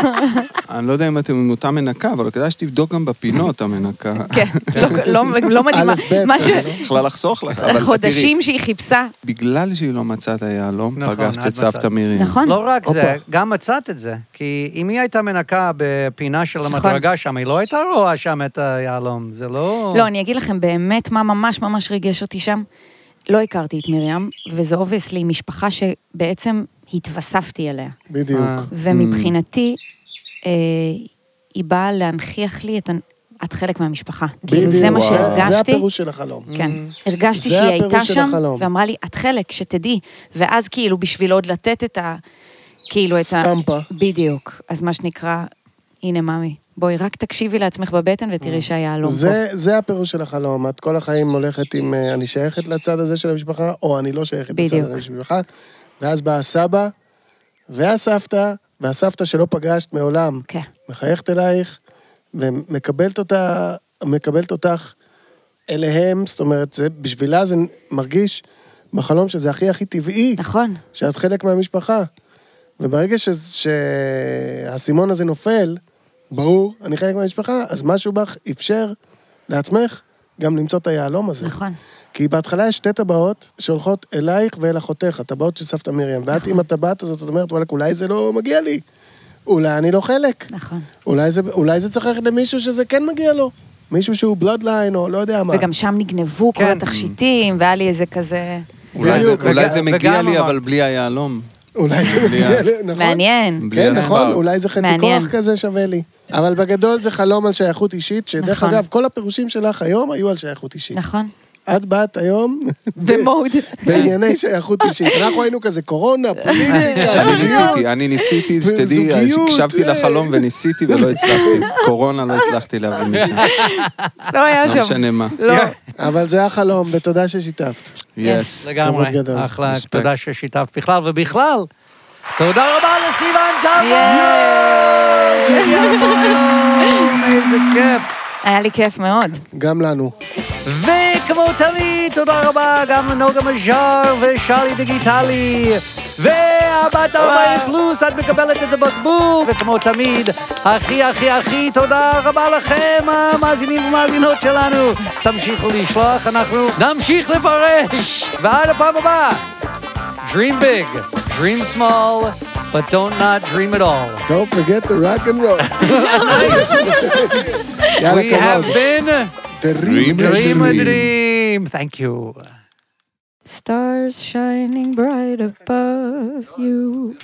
אני לא יודע אם אתם עם אותה מנקה, אבל כדאי שתבדוק גם בפינות המנקה. כן, לא- לא- לא מדהימה. לא? יכלה לחסוך לך, אבל תראי, חודשים שהיא חיפשה. בגלל שהיא לא מצאה את היהלום, נכון, פגשת את סבתא. מירי. נכון. לא רק זה. גם מצאת את זה. כי אם היא הייתה מנקה בפינה של נכון. המדרגה שם, היא לא הייתה רואה שם את היהלום. זה לא... לא, אני אגיד לכם באמת מה ממש ממש ריגש אותי שם. לא הכרתי את מרים, וזה obviously משפחה שבעצם התווספתי אליה. בדיוק. אה. ומבחינתי, אה, היא באה להנכיח לי את... את חלק מהמשפחה. כאילו, זה מה בדיוק. זה- זה שהרגשתי. הפירוש של החלום. כן. הרגשתי שהיא הייתה של שם, החלום. ואמרה לי, את חלק, שתדעי. ואז כאילו, בשביל עוד לתת את ה... כאילו, את ה... סטמפה. בדיוק. אז מה שנקרא, הנה, ממי, בואי, רק תקשיבי לעצמך בבטן ותראי שהיהלום פה. זה, הפירוש של החלום. את כל החיים הולכת עם אה, אני שייכת לצד הזה של המשפחה, או אני לא שייכת לצד בדיוק. הזה של המשפחה. ואז בא הסבא והסבתא, והסבתא שלא פגשת מעולם, כן. מחייכת אלייך, ומקבלת אותה, מקבלת אותך אליהם, זאת אומרת, זה, בשבילה זה מרגיש בחלום שזה הכי הכי טבעי, נכון. שאת חלק מהמשפחה. וברגע ש, שהאסימון הזה נופל, ברור, אני חלק מהמשפחה, אז משהו בך אפשר לעצמך גם למצוא את היהלום הזה. נכון. כי בהתחלה יש שתי טבעות שהולכות אלייך ואל אחותך, הטבעות של סבתא מרים. ואת נכון. עם הטבעת הזאת, את אומרת, וואלכ, אולי זה לא מגיע לי. אולי אני לא חלק. נכון. אולי זה, אולי זה צריך ללכת למישהו שזה כן מגיע לו. מישהו שהוא בלודליין, או לא יודע מה. וגם שם נגנבו כל כן. התכשיטים, והיה לי איזה כזה... אולי זה-. אולי זה מגיע לי, אבל בלי היהלום. אולי זה מגיע לי, נכון? מעניין. כן, נכון. אולי זה חצי מעניין. כוח כזה שווה לי. אבל בגדול זה חלום על שייכות אישית, שדרך נכון. אגב, כל הפירושים שלך היום היו על שייכות אישית. נכון. את באת היום במוד. בענייני שייכות אישית. אנחנו היינו כזה קורונה, פוליטיקה, אני זוגיות. ניסיתי, אני ניסיתי, שתדעי, הקשבתי אה. לחלום וניסיתי ולא הצלחתי. קורונה לא הצלחתי להביא משם. לא היה לא שם. משנה מה. לא. אבל זה החלום, ותודה ששיתפת. יס. לגמרי. כבוד גדול. אחלה, רספקט. תודה ששיתפת בכלל, ובכלל, תודה רבה לסיוון טלמון! איזה כיף. היה לי כיף מאוד. גם לנו. וכמו תמיד, תודה רבה גם לנוגה מז'אר ושלי דיגיטלי. והבת 40 פלוס, את מקבלת את הבקבוק. וכמו תמיד, הכי הכי הכי תודה רבה לכם, המאזינים ומאזינות שלנו. תמשיכו לשלוח, אנחנו נמשיך לפרש. ועד הפעם הבאה, Dream big, dream small, but don't not dream at all. Don't forget the rock and roll. יאללה, We have כבוד. been Dream Dream a dream. Dream. Thank you. Stars shining bright above you.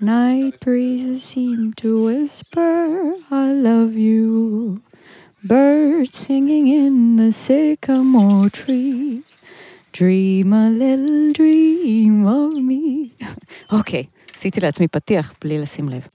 Night breezes seem to whisper, I love you. Birds singing in the sycamore tree. Dream a little dream of me. אוקיי, עשיתי לעצמי פתיח בלי לשים לב.